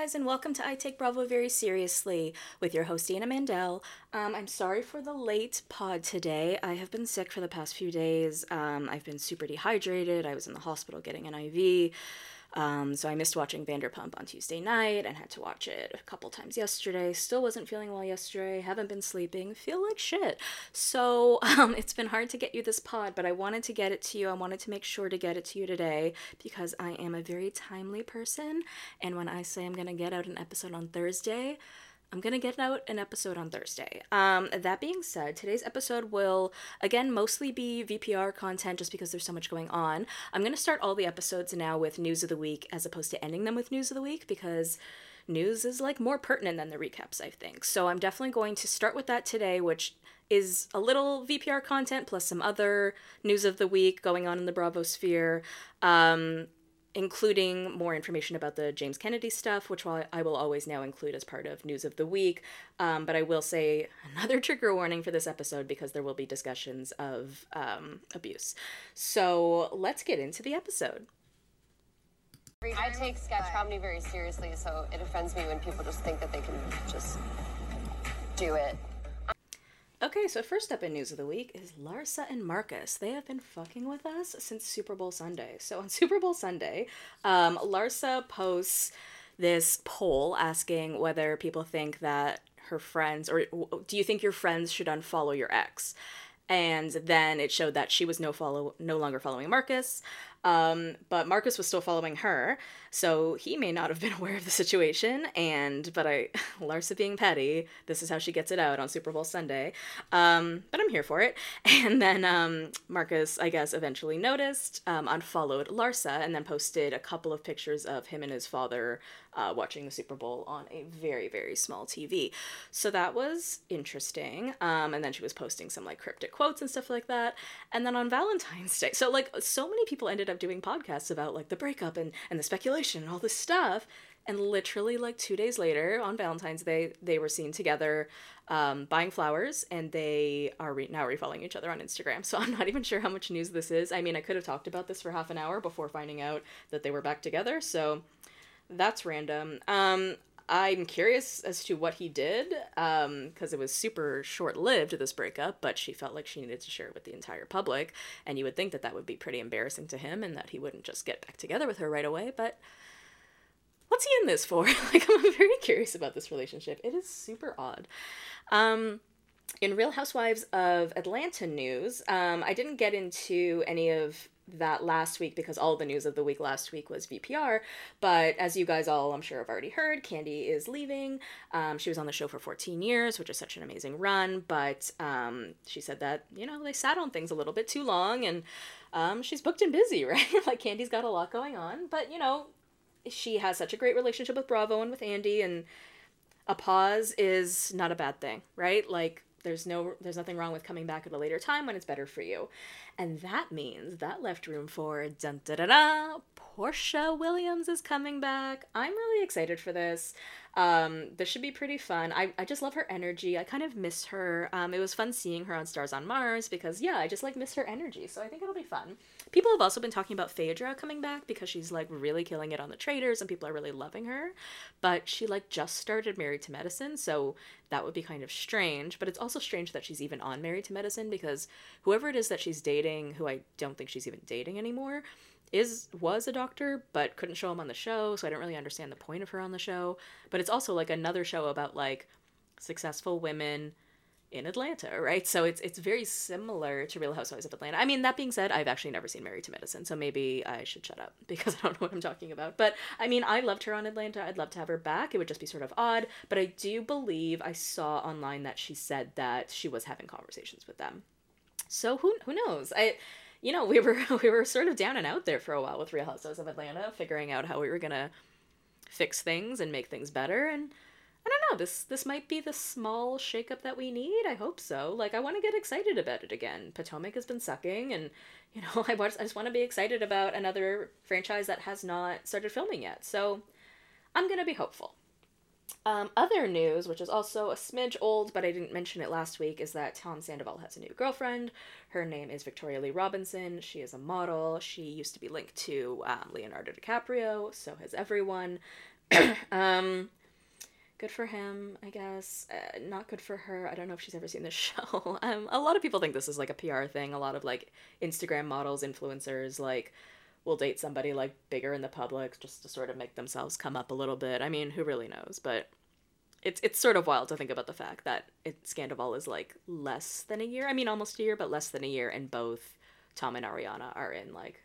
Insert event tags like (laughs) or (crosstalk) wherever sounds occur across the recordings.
Guys, and welcome to I Take Bravo Very Seriously with your host Anna Mandel. Um, I'm sorry for the late pod today. I have been sick for the past few days. Um, I've been super dehydrated. I was in the hospital getting an IV. Um, so I missed watching Vanderpump on Tuesday night and had to watch it a couple times yesterday. Still wasn't feeling well yesterday. Haven't been sleeping. Feel like shit. So (laughs) um, it's been hard to get you this pod, but I wanted to get it to you. I wanted to make sure to get it to you today because I am a very timely person. And when I say I'm going to get out an episode on Thursday, I'm gonna get out an episode on Thursday. Um, that being said, today's episode will again mostly be VPR content just because there's so much going on. I'm gonna start all the episodes now with news of the week as opposed to ending them with news of the week because news is like more pertinent than the recaps, I think. So I'm definitely going to start with that today, which is a little VPR content plus some other news of the week going on in the Bravo sphere. Um, including more information about the James Kennedy stuff, which I will always now include as part of News of the Week. Um, but I will say another (laughs) trigger warning for this episode because there will be discussions of um, abuse. So let's get into the episode. I take sketch comedy very seriously, so it offends me when people just think that they can just do it. Okay, so first up in news of the week is Larsa and Marcus. They have been fucking with us since Super Bowl Sunday. So on (laughs) Super Bowl Sunday, um, Larsa posts this poll asking whether people think that her friends, or do you think your friends should unfollow your ex? And then it showed that she was no follow, no longer following Marcus. Um, but Marcus was still following her, so he may not have been (laughs) aware of the situation. And but I, (laughs) Larsa being petty, this is how she gets it out on Super Bowl Sunday. Um, but I'm here for it. (laughs) And then um, Marcus, I guess, eventually noticed, um, unfollowed Larsa, and then posted a couple of pictures of him and his father uh, watching the Super Bowl on a very very small TV. So that was interesting. Um, and then she was posting some like cryptic quotes and stuff like that. And then on Valentine's Day, so like so many people ended up doing podcasts about like the breakup and and the speculation and all this stuff. And literally, like two days later, on Valentine's Day, they were seen together um, buying flowers, and they are re- now refollowing each other on Instagram. (laughs) So I'm not even sure how much news this is. I mean, I could have talked about this for half an hour before finding out that they were back together. So that's random. Um, I'm curious as to what he did, because um, it was super short lived, this breakup, but she felt like she needed to share it with the entire public. And you would think that that would be pretty embarrassing to him and that he wouldn't just get back together with her right away. But what's he in this for? (laughs) like, I'm very curious about this relationship. It is super odd. Um, in Real Housewives of Atlanta news, um, I didn't get into any of that last week because all the news of the week last week was VPR. But as you guys all, I'm sure, have already heard, Candy is leaving. Um, she was on the show for 14 years, which is such an amazing run. But um, she said that, you know, they sat on things a little bit too long and um, she's booked and busy, (laughs) right? like Candy's got a lot going on. But, you know, she has such a great relationship with Bravo and with Andy. And a pause is not a bad thing, right? Like, there's no there's nothing wrong with coming back at a later time when it's better for you and that means that left room for dun da da da Porsha Williams is coming back. I'm really excited for this. Um, this should be pretty fun. I, I just love her energy. I kind of miss her. Um, it was fun seeing her on Stars on Mars because, yeah, I just like miss her energy. So I think it'll be fun. People have also been talking about Phaedra coming back because she's like really killing it on the Traitors and people are really loving her. But she like just started Married to Medicine. So that would be kind of strange. But it's also strange that she's even on Married to Medicine because whoever it is that she's dating, who I don't think she's even dating anymore, is was a doctor but couldn't show him on the show so i don't really understand the point of her on the show but it's also like another show about like successful women in Atlanta, right? So it's it's very similar to Real Housewives of Atlanta. I mean, that being said, I've actually never seen Married to Medicine, so maybe I should shut up (laughs) because I don't know what I'm talking about. But I mean, I loved her on Atlanta. I'd love to have her back. It would just be sort of odd, but I do believe I saw online that she said that she was having conversations with them. So who who knows? I you know, we were (laughs) we were sort of down and out there for a while with Real Housewives of Atlanta, figuring out how we were gonna fix things and make things better. And I don't know, this this might be the small shakeup that we need. I hope so. Like I want to get excited about it again. Potomac has been sucking, and (laughs) you know, I I just want to be excited about another franchise that has not started filming yet. So I'm gonna be hopeful. Um, other news, which is also a smidge old, but I didn't mention it last week, is that Tom Sandoval has a new girlfriend. Her name is Victoria Lee Robinson. She is a model. She used to be linked to um, Leonardo DiCaprio, so has everyone. (coughs) um, good for him, I guess. Uh, not good for her. I don't know if she's ever seen this (laughs) show. Um, a lot of people think this is like a PR thing. A lot of like Instagram models, influencers, like will date somebody like bigger in the public just to sort of make themselves come up a little bit. I mean, who really knows? But it's it's sort of wild to think about the fact that it, Scandoval is like less than a year. I mean, almost a year, but less than a year, and both Tom and Ariana are in like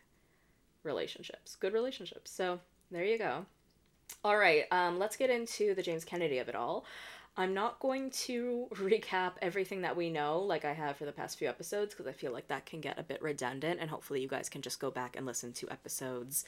relationships, good relationships. So there you go. All right, um, let's get into the James Kennedy of it all. I'm not going to (laughs) recap everything that we know like I have for the past few episodes because I feel like that can get a bit redundant, and hopefully, you guys can just go back and listen to episodes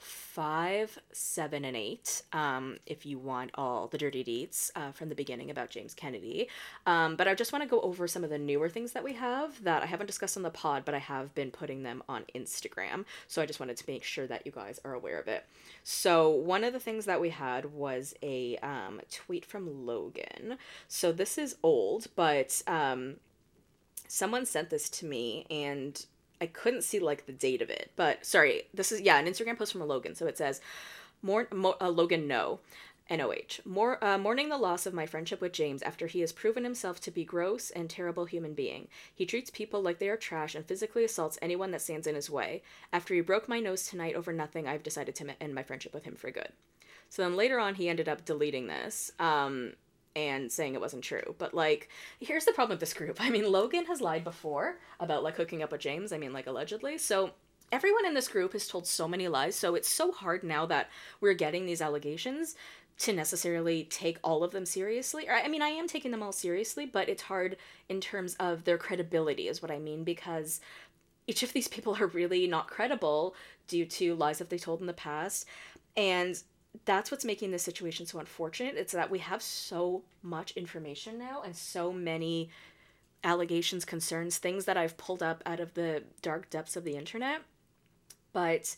five, seven, and eight um, if you want all the dirty deets uh, from the beginning about James Kennedy. Um, but I just want to go over some of the newer things that we have that I haven't discussed on the pod, but I have been putting them on Instagram. So I just wanted to make sure that you guys are aware of it. So one of the things that we had was a um, tweet from Logan. So this is old, but um, someone sent this to me and I couldn't see like the date of it, but sorry, this is yeah an Instagram post from a Logan. So it says, "More mo- uh, Logan no." NOH. More, uh, mourning the loss of my friendship with James after he has proven himself to be gross and terrible human being. He treats people like they are trash and physically assaults anyone that stands in his way. After he broke my nose tonight over nothing, I've decided to end my friendship with him for good. So then later on, he ended up deleting this. Um, and saying it wasn't true. But like, here's the problem with this group. (laughs) I mean, Logan has lied before about like hooking up with James. I mean, like allegedly. So everyone in this group has told so many lies. So it's so hard now that we're getting these allegations to necessarily take all of them seriously. I mean, I am taking them all seriously, but it's hard in terms of their credibility, is what I mean, because each of these people are really not credible due to lies that they told in the past. And that's what's making this situation so unfortunate. It's that we have so much information now and so many allegations, concerns, things that I've pulled up out of the dark depths of the internet. But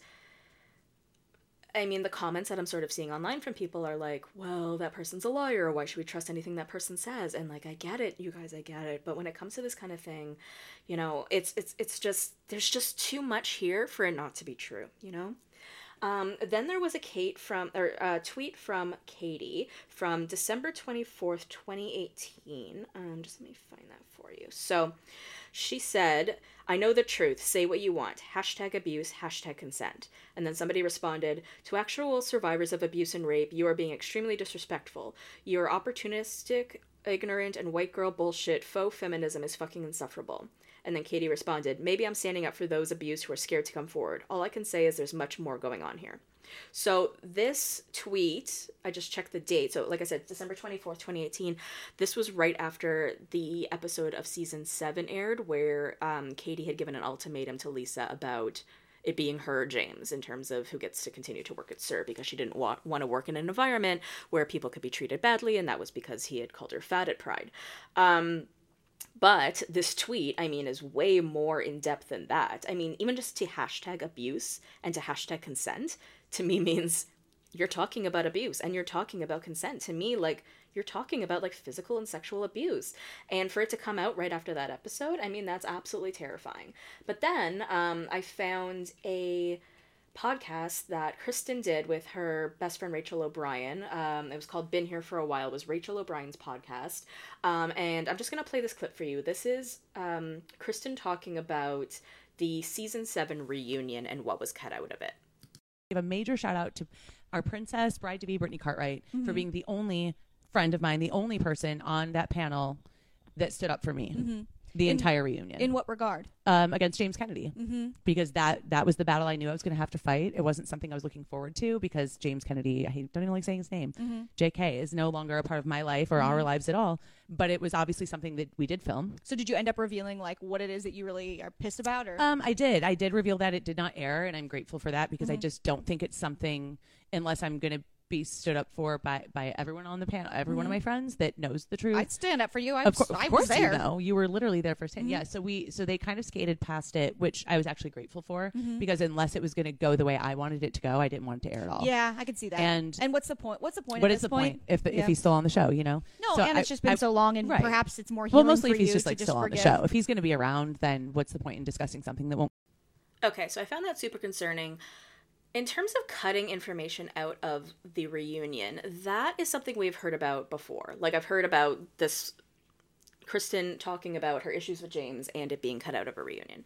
I mean, the comments that I'm sort of seeing online from people are like, well, that person's a liar. Why should we trust anything that person says? And like, I get it, you guys, I get it. But when it comes to this kind of thing, you know, it's it's it's just there's just too much here for it not to be true, you know? Um, then there was a Kate from or a tweet from Katie from December twenty fourth, twenty eighteen. Um, just let me find that for you. So, she said, "I know the truth. Say what you want. Hashtag abuse. Hashtag consent." And then somebody responded, "To actual survivors of abuse and rape, you are being extremely disrespectful. You are opportunistic." Ignorant and white girl bullshit, faux feminism is fucking insufferable. And then Katie responded, Maybe I'm standing up for those abused who are scared to come forward. All I can say is there's much more going on here. So this tweet, I just checked the date. So like I said, December 24th, 2018. This was right after the episode of season 7 aired where um, Katie had given an ultimatum to Lisa about it being her James in terms of who gets to continue to work at SUR because she didn't want, want to work in an environment where people could be treated badly and that was because he had called her fat at Pride. Um, but this tweet, I mean, is way more in depth than that. I mean, even just to hashtag abuse and to hashtag consent to me (laughs) means you're talking about abuse and you're talking about consent. To me, like, you're talking about like physical and sexual abuse. And for it to come out right after that episode, I mean, that's absolutely terrifying. But then um, I found a podcast that Kristen did with her best friend Rachel O'Brien. Um, it was called "Been Here for a While." It was Rachel O'Brien's podcast, um, and I'm just gonna play this clip for you. This is um, Kristen talking about the season seven reunion and what was cut out of it. Give a major shout out to our princess bride to be Brittany Cartwright mm-hmm. for being the only friend of mine, the only person on that panel that stood up for me. Mm-hmm the in, entire reunion. In what regard? Um, against James Kennedy, mm-hmm. because that that was the battle I knew I was going to have to fight. It wasn't something I was looking forward to because James Kennedy, I don't even like saying his name, mm-hmm. J.K. is no longer a part of my life or mm-hmm. our lives at all. But it was obviously something that we did film. So did you end up revealing like what it is that you really are pissed about? Or um, I did. I did reveal that it did not air, and I'm grateful for that because I mm-hmm. just don't think it's something unless I'm going to be stood up for by by everyone on the panel, every mm-hmm. one of mm-hmm. my friends that knows the truth. I'd stand up for you. I, of, co- of I course, there. you know, you were literally there firsthand. Mm-hmm. Yeah. So we so they kind of skated past it, which I was actually grateful for mm-hmm. because unless it was going to go the way I wanted it to go, I didn't want it to air at all. Yeah, I could see that. And and what's the point? What's the point? What is the point, point if yeah. if he's still on the show? You know. No, so and I, it's just been I, so long, and right. perhaps it's more. Well, mostly if he's just like still forgive. on the show. If he's going to be around, then what's the point in discussing something that won't? Okay, so I found that super concerning in terms of cutting information out of the reunion, that is something we've heard about before. Like I've heard about this Kristen talking about her issues with James and it being cut out of a reunion.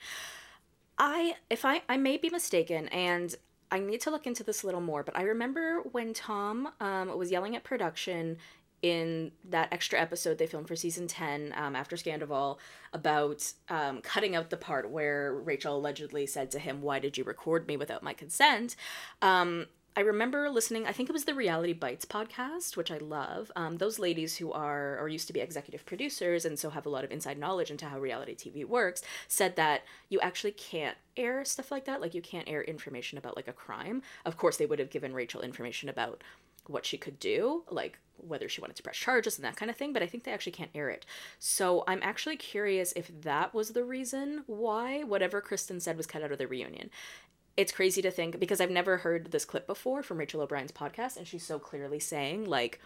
I if I I may be mistaken and I need to look into this a little more, but I remember when Tom um, was yelling at production in that extra episode they filmed for season 10 um, after Scandoval about um, cutting out the part where Rachel allegedly said to him, Why did you record me without my consent? Um, I remember listening, I think it was the Reality Bites podcast, which I love. Um, those ladies who are or used to be executive producers and so have a lot of inside knowledge into how reality TV works said that you actually can't air stuff like that. Like you can't air information about like a crime. Of course, they would have given Rachel information about what she could do, like whether she wanted to press charges and that kind of thing, but I think they actually can't air it. So I'm actually curious if that was the reason why whatever Kristen said was cut out of the reunion it's crazy to think because I've never heard this clip before from Rachel O'Brien's podcast, and she's so clearly saying like,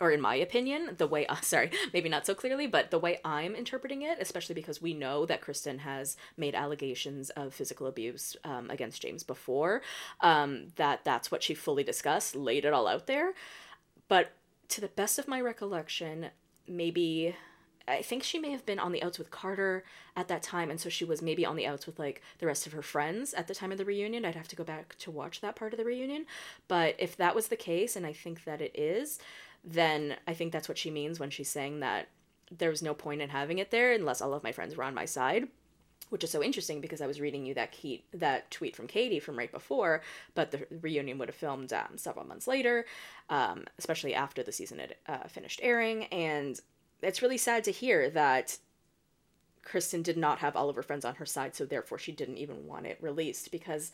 or in my opinion, the way uh, (laughs) sorry, maybe not so clearly, but the way I'm interpreting it, especially because we know that Kristen has made allegations of physical abuse um, against James before, um, that that's what she fully discussed, laid it all out there, but to the best of my recollection, maybe I think she may have been on the outs with Carter at that time, and so she was maybe on the outs with like the rest of her friends at the time of the reunion. I'd have to go back to watch that part of the reunion. But if that was the case, and I think that it is, then I think that's what she means when she's saying that there was no point in having it there unless all of my friends were on my side which is so interesting because I was reading you that Kate, that tweet from Katie from right before, but the reunion would have filmed um, several months later, um, especially after the season had uh, finished airing, and it's really sad to hear that Kristen did not have all of her friends on her side, so therefore she didn't even want it released because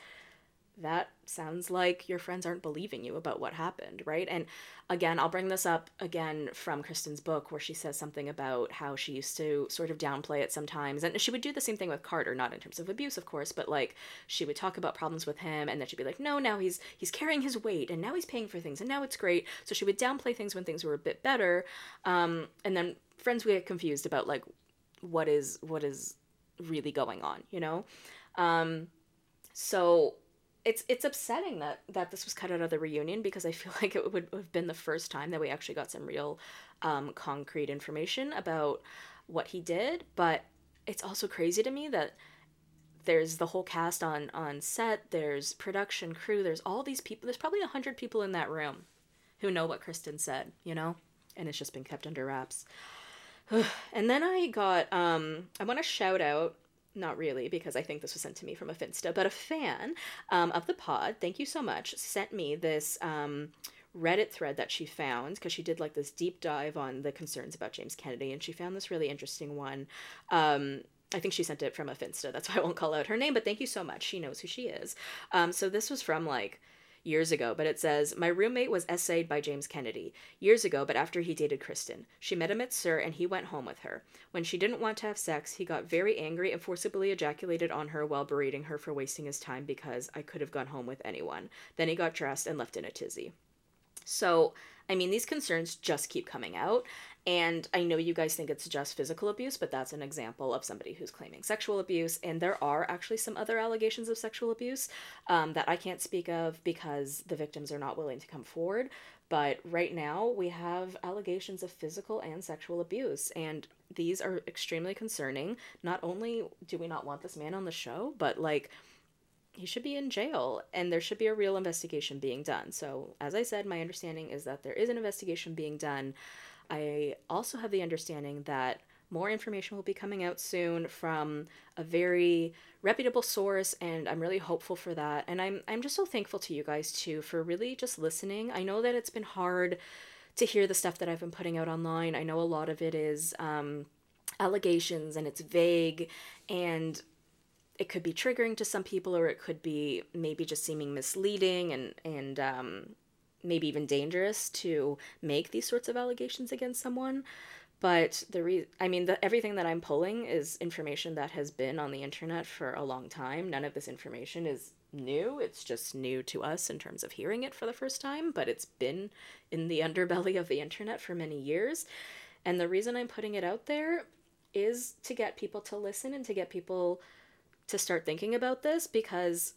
that sounds like your friends aren't believing you about what happened, right? And again, I'll bring this up again from Kristen's book where she says something about how she used to sort of downplay it sometimes. And she would do the same thing with Carter, not in terms of abuse, of course, but like she would talk about problems with him and then she'd be like, "No, now he's he's carrying his weight and now he's paying for things and now it's great." So she would downplay things when things were a bit better. Um, and then friends would get confused about like what is what is really going on, you know? Um, so it's it's upsetting that that this was cut out of the reunion because I feel (laughs) like it would have been the first time that we actually got some real um, concrete information about what he did. But it's also crazy to me that there's the whole cast on on set. There's production crew. There's all these people. There's probably a hundred people in that room who know what Kristen said. You know, and it's just been kept under wraps. (sighs) and then I got um, I want to shout out not really because I think this was sent to me from a Finsta, but a fan um, of the pod, thank you so much, sent me this um, Reddit thread that she found because she did like this deep dive on the concerns about James Kennedy, and she found this really interesting one. Um, I think she sent it from a Finsta, that's why I won't call out her name, but thank you so much. She knows who she is. Um, so this was from like years ago, but it says My roommate was essayed by James Kennedy. Years ago, but after he dated Kristen. She met him at SUR and he went home with her. When she didn't want to have sex, he got very angry and forcibly ejaculated on her while berating her for wasting his time because I could have gone home with anyone. Then he got dressed and left in a tizzy. So, I mean, these concerns just keep coming out. And I know you guys think it's just physical abuse, but that's an example of somebody who's claiming sexual abuse. And there are actually some other allegations of sexual abuse um, that I can't speak of because the victims are not willing to come forward. But right now, we have allegations of physical and sexual abuse. And these are extremely concerning. Not only do we not want this man on the show, but like, he should be in jail and there should be a real investigation being done. So, as I said, my understanding is that there is an investigation being done. I also have the understanding that more information will be coming out soon from a very reputable source and I'm really hopeful for that. And I'm I'm just so thankful to you guys too for really just listening. I know that it's been hard to hear the stuff that I've been putting out online. I know a lot of it is um, allegations and it's vague and it could be triggering to some people or it could be maybe just seeming misleading and and um, maybe even dangerous to make these sorts of allegations against someone. But the re- I mean, the, everything that I'm pulling is information that has been on the internet for a long time. None of this information is new. It's just new to us in terms of hearing it for the first time, but it's been in the (laughs) underbelly of the internet for many years. And the reason I'm putting it out there is to get people to listen and to get people to start thinking about this because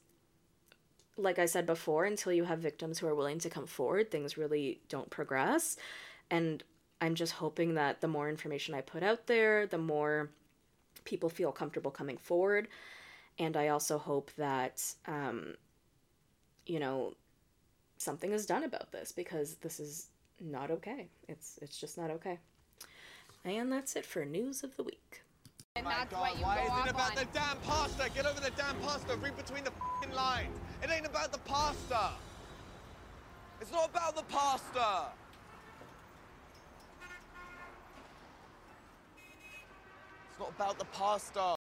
like I said before, until you have victims who are willing to come forward, things really don't progress. And I'm just hoping that the more information I put out there, the more people feel comfortable coming forward. And I also hope that, um, you know, something is done about this because this is not okay. It's it's just not okay. And that's it for news of the week. And that's God, what you why go is it about on. the damn pasta? Get over the damn pasta. Read between the fing lines. It ain't about the pasta. It's not about the pasta. It's not about the pasta.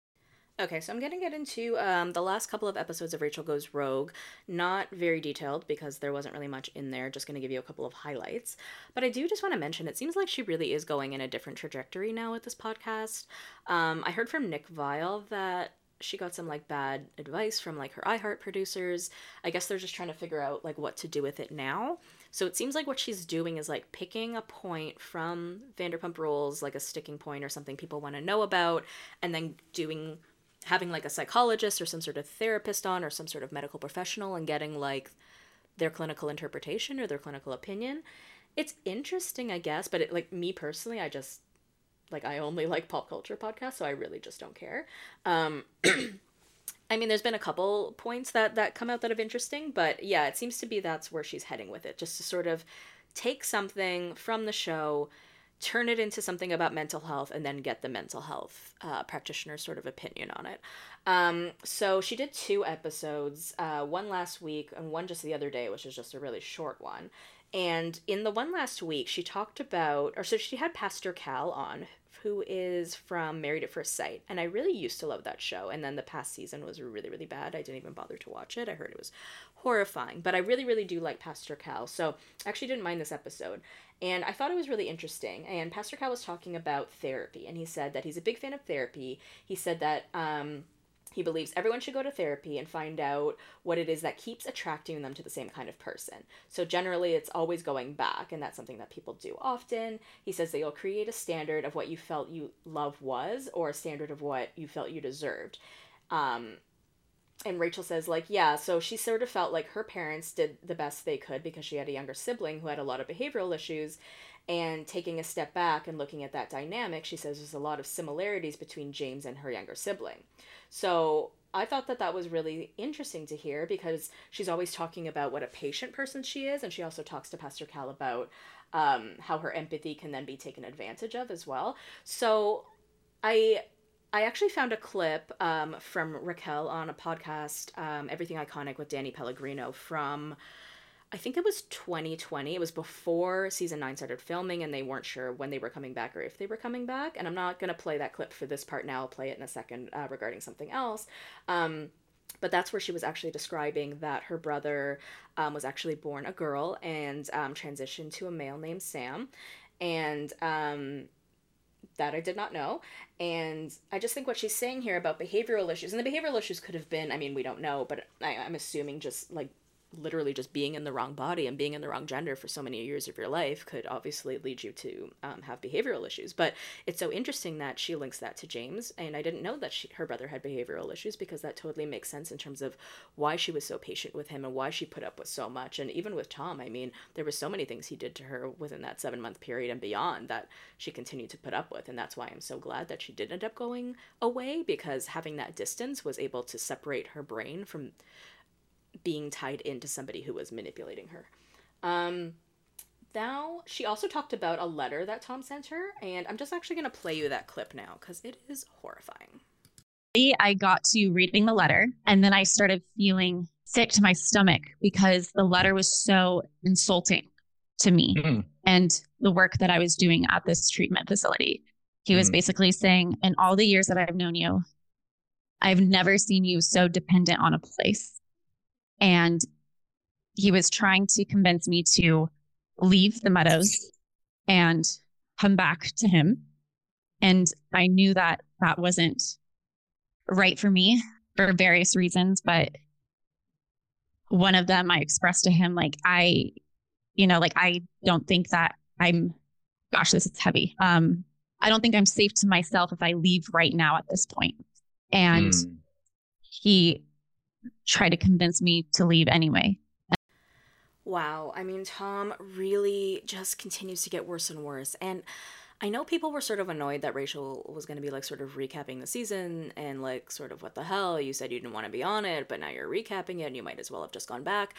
Okay, so I'm going to get into um, the last couple of episodes of Rachel Goes Rogue. Not very detailed because there wasn't really much in there, just going to give you a couple of highlights. But I do just want to mention it seems like she really is going in a different trajectory now with this podcast. Um, I heard from Nick Viall that she got some like bad advice from like her iHeart producers. I guess they're just trying to figure out like what to do with it now. So it seems like what she's doing is like picking a point from Vanderpump Rules, like a sticking point or something people want to know about, and then doing having like a psychologist or some sort of therapist on or some sort of medical professional and getting like their clinical interpretation or their clinical opinion. It's interesting, I guess, but it, like me personally, I just like I only like pop culture podcasts, so I really just don't care. Um (clears throat) I mean, there's been a couple points that that come out that are interesting, but yeah, it seems to be that's where she's heading with it, just to sort of take something from the show, turn it into something about mental health, and then get the mental health uh, practitioner sort of opinion on it. Um, so she did two episodes, uh, one last week and one just the other day, which is just a really short one. And in the one last week, she talked about, or so she had Pastor Cal on, who is from Married at First Sight. And I really used to love that show. And then the past season was really, really bad. I didn't even bother to watch it. I heard it was horrifying. But I really, really do like Pastor Cal. So I actually didn't mind this episode. And I thought it was really interesting. And Pastor Cal was talking about therapy. And he said that he's a big fan of therapy. He said that, um, he believes everyone should go to therapy and find out what it is that keeps attracting them to the same kind of person. So, generally, it's always going back, and that's something that people do often. He says that you'll create a standard of what you felt you love was, or a standard of what you felt you deserved. Um, and Rachel says, like, yeah, so she sort of felt like her parents did the best they could because she had a younger sibling who had a lot of behavioral issues. And taking a step back and looking at that dynamic, she says there's a lot of similarities between James and her younger sibling. So I thought that that was really interesting to hear because she's always talking about what a patient person she is, and she also talks to Pastor Cal about um, how her empathy can then be taken advantage of as well. So I I actually found a clip um, from Raquel on a podcast, um, Everything Iconic with Danny Pellegrino from. I think it was 2020. It was before season nine started filming, and they weren't sure when they were coming back or if they were coming back. And I'm not going to play that clip for this part now. I'll play it in a second uh, regarding something else. Um, but that's where she was actually describing that her brother um, was actually born a girl and um, transitioned to a male named Sam. And um, that I did not know. And I just think what she's saying here about behavioral issues, and the behavioral issues could have been, I mean, we don't know, but I, I'm assuming just like literally just being in the wrong body and being in the wrong gender for so many years of your life could obviously lead you to um, have behavioral issues. But it's so interesting that she links that to James, and I didn't know that she, her brother had behavioral issues because that totally makes sense in terms of why she was so patient with him and why she put up with so much. And even with Tom, I mean, there were so many things he did to her within that seven month period and beyond that she continued to put up with, and that's why I'm so glad that she did end up going away because having that distance was able to separate her brain from being tied into somebody who was manipulating her. Um, now, she also talked about a letter that Tom sent her, and I'm just actually going to play you that clip now because it is horrifying. I got to reading the letter and then I started feeling sick to my stomach because the letter was so insulting to me Mm. and the work that I was doing at this treatment facility. He was Mm. basically saying, In all the years that I've known you, I've never seen you so dependent on a place. And he was trying to convince me to leave the meadows and come back to him. And I knew that that wasn't right for me for various reasons, but one of them I expressed to him like I you know like I don't think that I'm gosh this is heavy. Um I don't think I'm safe to myself if I leave right now at this point. And Mm. he try to convince me to leave anyway. Wow. I mean, Tom really just continues to get worse and worse. And I know people were sort of annoyed that Rachel was going to be like sort of recapping the season and like sort of what the hell. You said you didn't want to be on it, but now you're recapping it and you might as well have just gone back.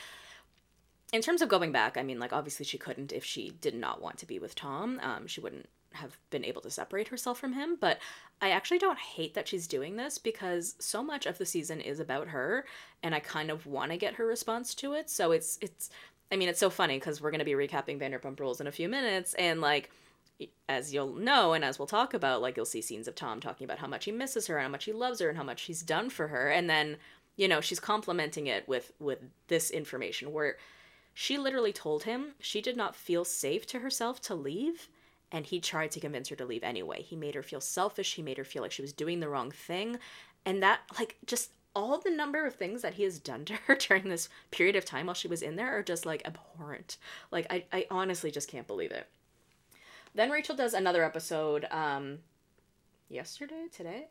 In terms of going back, I mean, like obviously she couldn't if she did not want to be with Tom. Um, she wouldn't have been able to separate herself from him. But I actually don't hate that she's doing this because so much of the season is about her, and I kind of want to get her response to it. So it's it's. I mean, it's so funny because we're going to be recapping Vanderpump Rules in a few minutes, and like as you'll know and as we'll talk about like you'll see scenes of tom talking about how much he misses her and how much he loves her and how much he's done for her and then you know she's complimenting it with with this information where she literally told him she did not feel safe to herself to leave and he tried to convince her to leave anyway. He made her feel selfish. He made her feel like she was doing the wrong thing. And that like just all the number of things that he has done (laughs) to her during this period of time while she was in there are just like abhorrent. Like i, I honestly just can't believe it. Then Rachel does another episode um yesterday, today.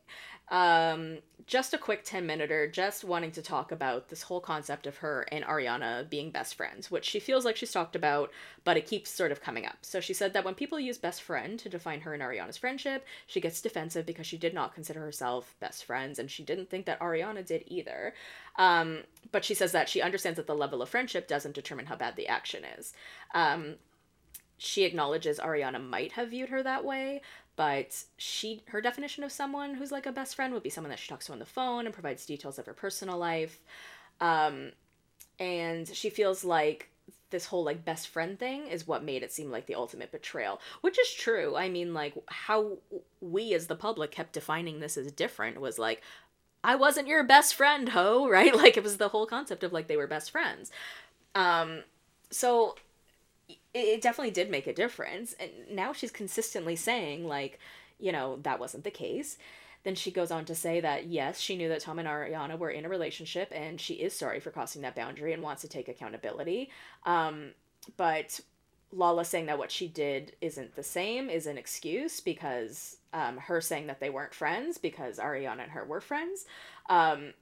Um just a quick 10 minuter just wanting to talk about this whole concept of her and Ariana being best friends, which she feels like she's talked about, but it keeps sort of coming up. So she said that when people use best friend to define her and Ariana's friendship, she gets defensive because she did not consider herself best friends and she didn't think that Ariana did either. Um but she says that she understands that the level of friendship doesn't determine how bad the action is. Um she acknowledges Ariana might have viewed her that way, but she her definition of someone who's like a best friend would be someone that she talks to on the phone and provides details of her personal life. Um, and she feels like this whole like best friend thing is what made it seem like the ultimate betrayal, which is true. I mean, like how we as the public kept defining this as different was like I wasn't your best friend, ho, (laughs) right? Like it was the whole concept of like they were best friends. Um so it definitely did make a difference. And now she's consistently saying, like, you know, that wasn't the case. Then she goes on to say that yes, she knew that Tom and Ariana were in a relationship and she is sorry for crossing that boundary and wants to take accountability. Um, but Lala saying that what she did isn't the same is an excuse because um, her saying that they weren't friends because Ariana and her were friends. Um,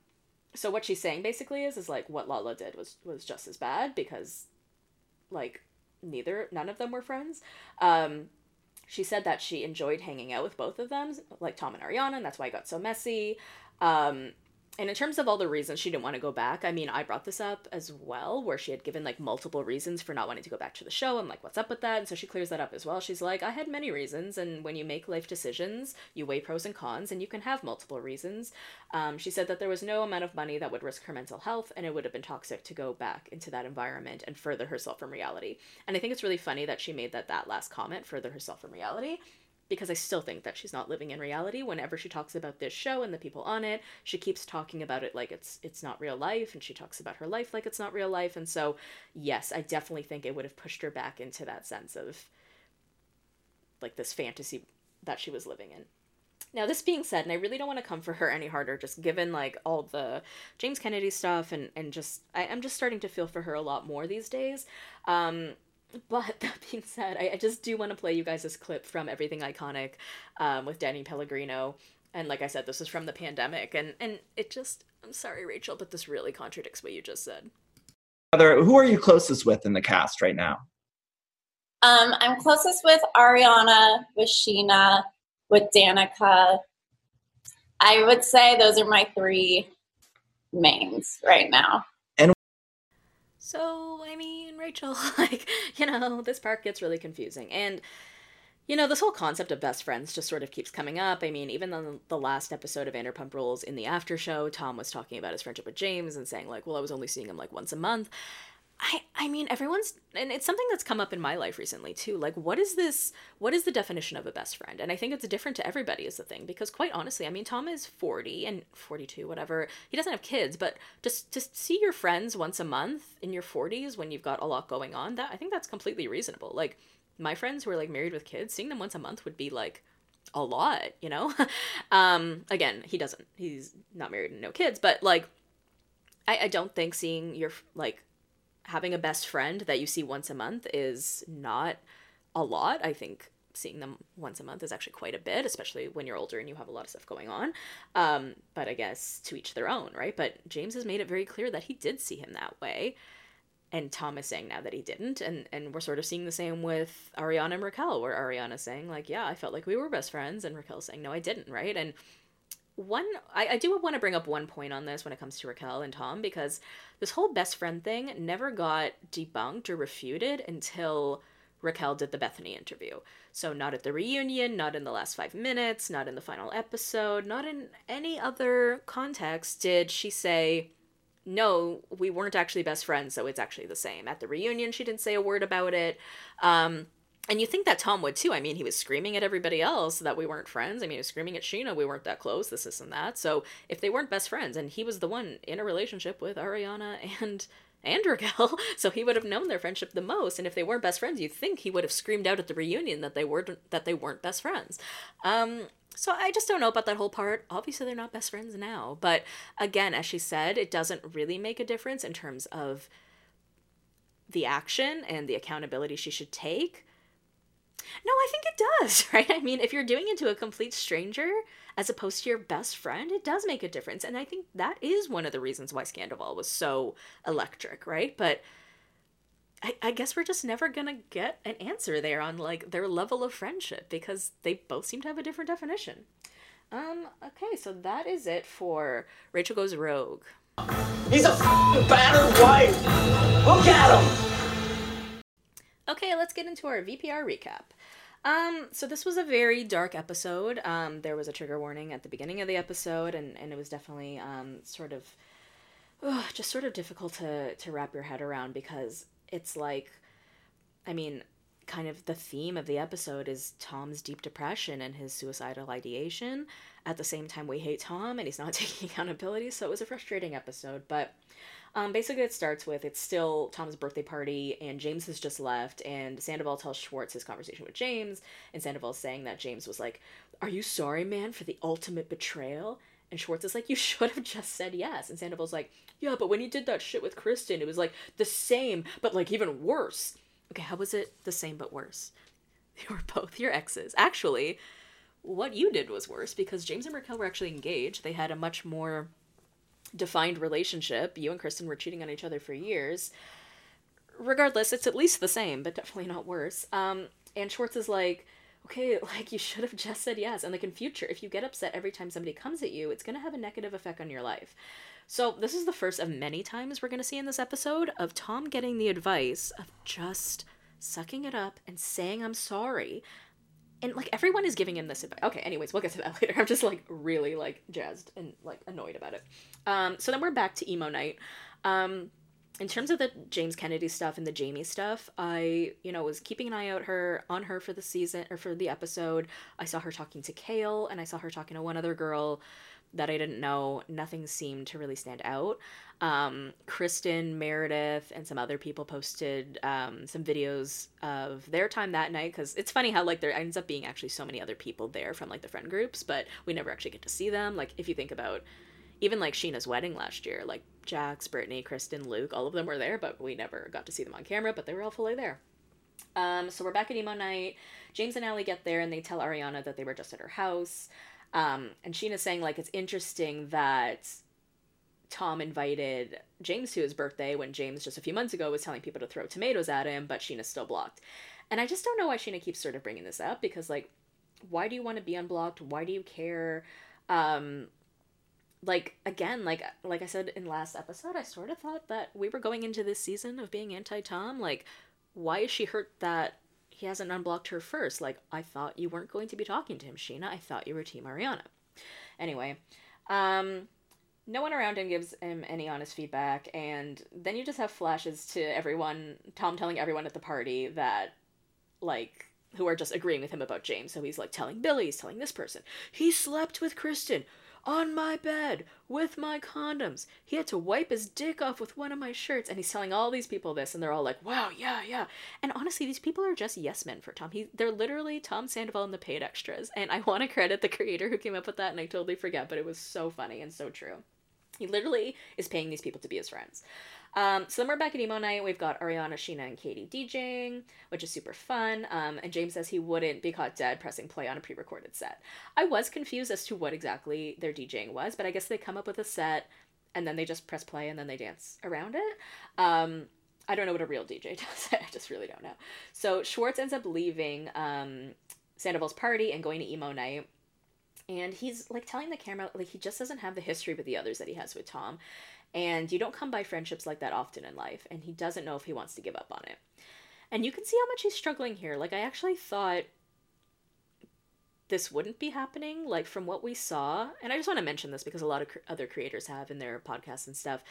so what she's saying basically is is like what Lala did was was just as bad because like neither none of them were friends. Um, she said that she enjoyed hanging out with both of them, like Tom and Ariana, and that's why it got so messy. Um, and in terms of all the reasons she didn't want to go back, I mean, I brought this up as well, where she had given like multiple reasons for not wanting to go back to the show. I'm like, what's up with that? And so she clears that up as well. She's like, I had many reasons, and when you make life decisions, you weigh pros and cons, and you can have multiple reasons. Um, she said that there was no amount of money that would risk her mental health, and it would have been toxic to go back into that environment and further herself from reality. And I think it's really funny that she made that that last comment, further herself from reality because I still think that she's not living in reality. Whenever she talks about this show and the people on it, she keeps talking about it like it's it's not real life and she talks about her life like it's not real life. And so, yes, I definitely think it would have pushed her back into that sense of like this fantasy that she was living in. Now, this being said, and I really don't want to come for her any harder, just given like all the James Kennedy stuff and and just I, I'm just starting to feel for her a lot more these days. Um, but (laughs) that being said, I, I just do want to play you guys this clip from Everything Iconic um, with Danny Pellegrino. And like I said, this is from the pandemic. And, and it just, I'm sorry, Rachel, but this really contradicts what you just said. Who are you closest with in the cast right now? Um, I'm closest with Ariana, with Scheana, with Danica. I would say those are my three mains right now. So, I mean, Rachel, (laughs) like, you know, this part gets really confusing. And, you know, this whole concept of best friends just sort of keeps coming up. I mean, even on the last episode of Vanderpump Rules in the after show, Tom was talking about his friendship with James and saying, like, well, I was only seeing him like once a month. I I mean everyone's and it's something that's come up in my life recently too. Like what is this what is the definition of a best friend? And I think it's different to everybody is the thing because quite honestly, I mean Tom is 40 and 42 whatever. He doesn't have kids, but just to see your friends once a month in your 40s when you've got a lot going on, that I think that's completely reasonable. Like my friends who are like married with kids, seeing them once a month would be like a lot, you know? (laughs) um again, he doesn't. He's not married and no kids, but like I, I don't think seeing your like having a best friend that you see once a month is not a lot. I think seeing them once a month is actually quite a bit, especially when you're older and you have a lot of stuff going on. Um, but I guess to each their own, right? But James has made it very clear that he did see him that way. And Tom is saying now that he didn't. And, and we're sort of seeing the same with Ariana and Raquel, where Ariana's saying, like, yeah, I felt like we were best friends. And Raquel's saying, no, I didn't, right? And one I, I do want to bring up one point on this when it comes to Raquel and Tom because this whole best friend thing never got debunked or refuted until Raquel did the Bethenny interview. So not at the reunion, not in the last five minutes, not in the final episode, not in any other context did she say, No, we weren't actually best friends, so it's actually the same. At the reunion, she didn't say a word about it. Um, and you think that Tom would too. I mean, he was screaming at everybody else that we weren't friends. I mean, he was screaming at Scheana, we weren't that close, this, this, and that. So if they weren't best friends, and he was the one in a relationship with Ariana and and (laughs) so he would have known their friendship the most. And if they weren't best friends, you'd think he would have screamed out at the reunion that they weren't that they weren't best friends. Um, so I just don't know about that whole part. Obviously, they're not best friends now. But again, as she said, it doesn't really make a difference in terms of the action and the accountability she should take. No, I think it does, (laughs) right? I mean, if you're doing it to a complete stranger as opposed to your best friend, it does make a difference. And I think that is one of the reasons why Scandoval was so electric, right? But I, I guess we're just never gonna get an answer there on like their level of friendship because they both seem to have a different definition. Um, okay, so that is it for Rachel Goes Rogue. He's a battered wife. Look at him. Okay, let's get into our VPR recap. Um, so this was a very dark episode. Um, there was a trigger warning at the beginning of the episode, and, and it was definitely um, sort of just sort of difficult to to wrap your head around because it's like, I mean, kind of the theme of the episode is Tom's deep depression and his suicidal ideation. At the same time, we hate Tom and he's not (laughs) taking accountability, so it was a frustrating episode. But um, basically, it starts with it's still Tom's birthday party, and James has just left, and Sandoval tells Schwartz his conversation with James, and Sandoval's saying that James was like, "Are you sorry, man, for the ultimate betrayal?" And Schwartz is like, "You (laughs) should have just said yes." And Sandoval's like, "Yeah, but when he did that shit with Kristen, it was like the same, but like even worse." Okay, how was it the same but worse? (laughs) They were both your exes. Actually, what you did was worse because James and Raquel were actually engaged. They had a much more defined relationship. You and Kristen were cheating on each other for years. Regardless, it's at least the same, but definitely not worse. Um, and Schwartz is like, okay, (laughs) like you should have just said yes. And like in future, if you get upset every time somebody comes at you, it's gonna have a negative effect on your life. So this is the first of many times we're gonna see in this episode of Tom getting the advice of just sucking it up and saying I'm sorry and like everyone is giving him this advice. Okay, anyways, we'll get to that (laughs) later. I'm just like really like jazzed and like annoyed about it. Um, so then we're back to emo night. Um, in terms of the James Kennedy stuff and the Jamie stuff, I you know was keeping an eye out her on her for the season or for the episode. I saw her talking to Kale and I saw her talking to one other girl that I didn't know. Nothing seemed to really stand out. Um, Kristen, Meredith, and some other people posted um, some videos of their time that night because it's funny how like there ends up being actually so many other people there from like the friend groups, but we never actually get to see them. Like if you think about even like Scheana's wedding last year, like Jax, Brittany, Kristen, Luke, all of them were there, but we never got to see them on camera, but they were all fully there. Um, so we're back at emo night. James and Allie get there and they tell Ariana that they were just at her house. Um, and Scheana's saying like it's interesting that Tom invited James to his birthday when James just a few months ago was telling people to throw tomatoes at him, but Scheana's still blocked. And I just don't know why Scheana keeps sort of bringing this up because like why do you want to be unblocked? Why do you care? Um like again, like like I said in last episode, I sort of thought that we were going into this season of being anti-Tom. Like why is she hurt that he hasn't unblocked her first? Like I thought you weren't going to be talking to him, Scheana. I thought you were team Ariana. Anyway, um no one around him gives him any honest feedback, and then you just have flashes to everyone, Tom telling everyone at the party that, like, who are just agreeing with him about James. So he's like telling Billy, he's telling this person, he slept with Kristen on my bed with my condoms. He had to wipe his dick off with one of my shirts, and he's telling all these people this, and they're all like, "Wow, yeah, yeah." And honestly, these people are just yes men for Tom. He, they're literally Tom Sandoval and the paid extras, and I want to credit the creator who came up with that, and I totally forget, but it was so funny and so true. He literally is paying these people to be his friends. Um, so then we're back at emo night. We've got Ariana, Scheana, and Katie DJing, which is super fun. Um, and James says he wouldn't be caught dead pressing play on a pre-recorded set. I was confused as to what exactly their DJing was, but I guess they come up with a set and then they just press play and then they dance around it. Um, I don't know what a real DJ (laughs) does. I just really don't know. So Schwartz ends up leaving um, Sandoval's party and going to emo night. And he's like telling the camera like he just doesn't have the history with the others that he has with Tom. And you don't come by friendships like that often in life. And he doesn't know if he wants to give up on it. And you can see how much he's struggling here. Like I actually thought this wouldn't be happening like from what we saw and i just want to mention this because a lot of cr- other creators have in their podcasts and stuff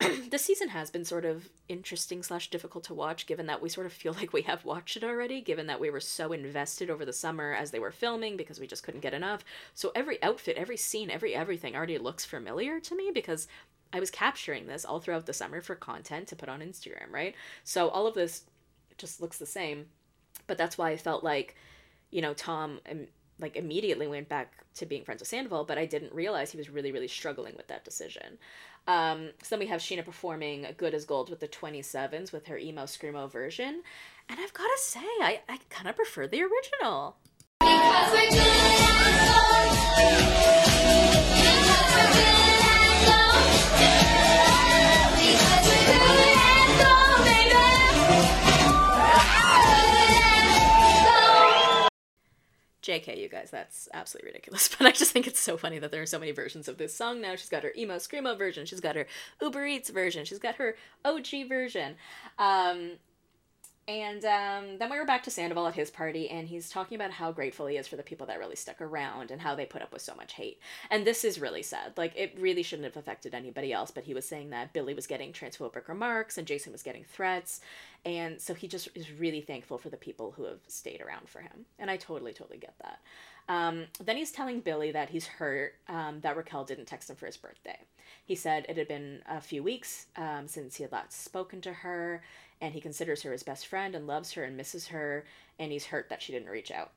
(clears throat) this season has been sort of interesting slash difficult to watch given that we sort of feel (laughs) like we have watched it already given that we were so invested over the summer as they were filming because we just couldn't get enough. So every outfit every scene every everything already looks familiar to me because i was capturing this all throughout the summer for content to put on instagram right? So all of this just looks the same but that's why i felt like you know tom and like immediately went back to being friends with Sandoval, but I didn't realize he was really, really struggling with that decision. Um, so then we have Scheana performing Good as Gold with the 27s with her emo screamo version. And I've got to say, I, I kind of prefer the original. JK, you guys, that's absolutely ridiculous. (laughs) But I just think it's so funny that there are so many versions of this song now. She's got her emo screamo version, she's got her Uber Eats version, she's got her OG version. Um, and um, then we were back to Sandoval at his party, and he's talking about how grateful he is for the people that really stuck around and how they put up with so much hate. And this is really sad. Like, it really shouldn't have affected anybody else, but he was saying that Billie was getting transphobic remarks and Jason was getting threats. And so he just is really thankful for the people who have stayed around for him. And I totally, totally get that. Um, then he's telling Billie that he's hurt um, that Raquel didn't text him for his birthday. He said it had been a few weeks um, since he had last spoken to her, and he considers her his best friend and loves her and misses her, and he's hurt that she didn't reach out.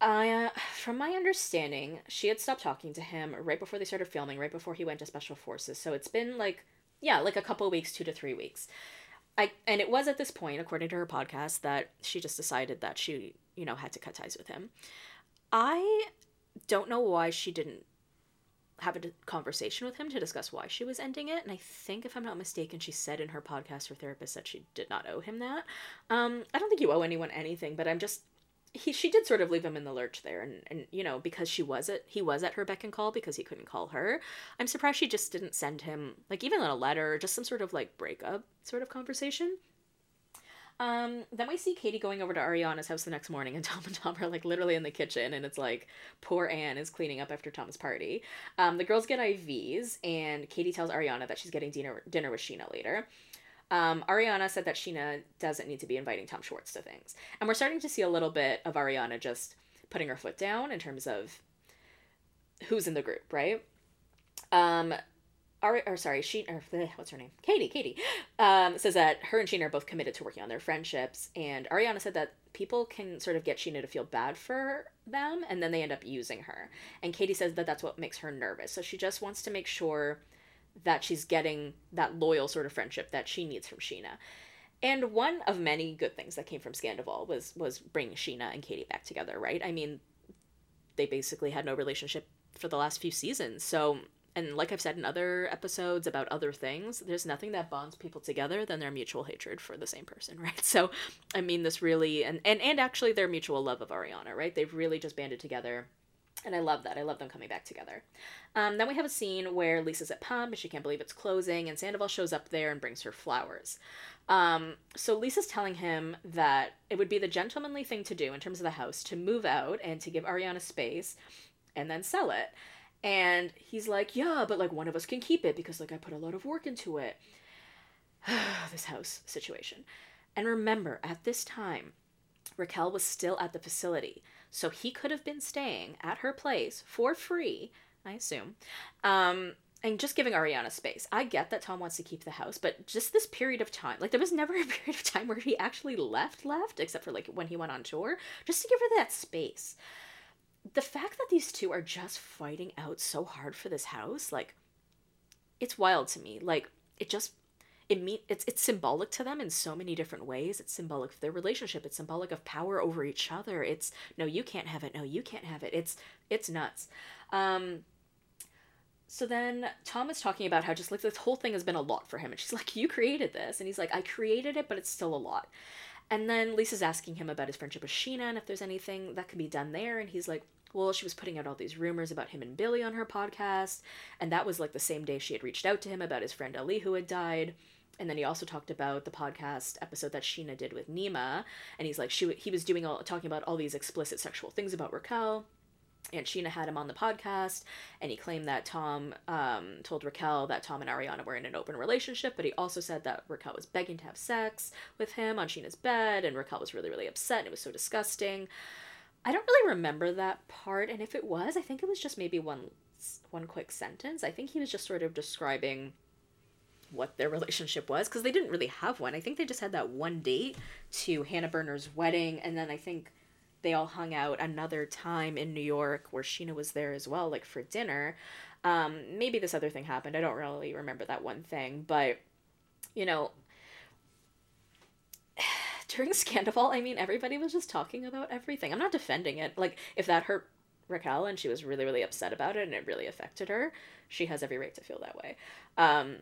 Uh, from my understanding, she had stopped talking to him right before they started filming, right before he went to Special Forces. So it's been like, yeah, like a couple weeks, two to three weeks. I and it was at this point, according to her podcast, that she just decided that she, you know, had to cut ties with him. I don't know why she didn't have a conversation with him to discuss why she was ending it. And I think, if I'm not mistaken, she said in her podcast, her therapist said she did not owe him that. Um, I don't think you owe anyone anything, but I'm just he she did sort of leave him in the lurch there and and you know because she was at he was at her beck and call because he couldn't call her i'm surprised she just didn't send him like even a letter just some sort of like breakup sort of conversation um, then we see Katie going over to Ariana's house the next morning, and (laughs) Tom and Tom are like literally in the kitchen, and it's like poor Ann is cleaning up after Tom's party. Um, the girls get IVs, and Katie tells Ariana that she's getting dinner dinner with Scheana later. Um, Ariana said that Scheana doesn't need to be inviting Tom Schwartz to things, and we're starting to see a little bit of Ariana just putting her foot down in terms of who's in the group, right? Um, Ari, or sorry, she or what's her name? Katie. Katie um, says that her and Scheana are both committed to working on their friendships, and Ariana said that people can sort of get Scheana to feel bad for them, and then they end up using her. And Katie says that that's what makes her nervous. So she just wants to make sure that she's getting that loyal sort of friendship that she needs from Scheana. And one of many good things that came from Scandoval was was bringing Scheana and Katie back together, right? I mean, they basically had no relationship for the last few seasons, so and like I've said in other episodes about other things, there's nothing that bonds people together than their mutual hatred for the same person, (laughs) right? So, I mean, this really, and, and, and actually their mutual love of Ariana, right? They've really just banded together. And I love that. I love them coming back together. Um, then we have a scene where Lisa's at pub and she can't believe it's closing, and Sandoval shows up there and brings her flowers. Um, so Lisa's telling him that it would be the gentlemanly thing to do in terms of the house to move out and to give Ariana space and then sell it. And he's like, yeah, but like one of us can keep it because like I put a lot of work into it. (sighs) this house situation. And remember, at this time, Raquel was still at the facility. So he could have been staying at her place for free, I assume, um, and just giving Ariana space. I get that Tom wants to keep the house, but just this period of time, like there was never (laughs) a period of time where he actually left, left, except for like when he went on tour, just to give her that space. The fact that these two are just fighting out so hard for this house, like, it's wild to me. Like, it just it mean it's it's symbolic to them in so many different ways. It's symbolic of their relationship. It's symbolic of power over each other. It's no, you can't have it. No, you can't have it. It's it's nuts. Um, so then Tom is talking about how just like this whole thing has been a lot for him, and she's like, "You created this," and he's like, "I created it, but it's still a lot." And then Lisa's asking him about his friendship with Scheana and if there's anything that can be done there, and he's like, well, she was putting out all these rumors about him and Billie on her podcast, and that was like the same day she had reached out to him about his friend Ali who had died. And then he also talked about the podcast episode that Scheana did with Nema, and he's like, she he was doing all talking about all these explicit sexual things about Raquel, and Scheana had him on the podcast, and he claimed that Tom um, told Raquel that Tom and Ariana were in an open relationship, but he also said that Raquel was begging to have sex with him on Scheana's bed, and Raquel was really, really upset, and it was so disgusting. I don't really remember that part, and if it was, I think it was just maybe one one quick sentence. I think he was just sort of describing what their (laughs) relationship was because they didn't really have one. I think they just had that one date to Hannah Berner's wedding, and then I think they all hung out another time in New York where Scheana was there as well, like for dinner. Um, maybe this other thing happened. I don't really remember that one thing, but you know, (sighs) during Scandoval, I mean, everybody was just talking about everything. I'm not defending it. Like, if that hurt Raquel and she was really, really upset about it and it really affected her, she has every right to feel that way. Um,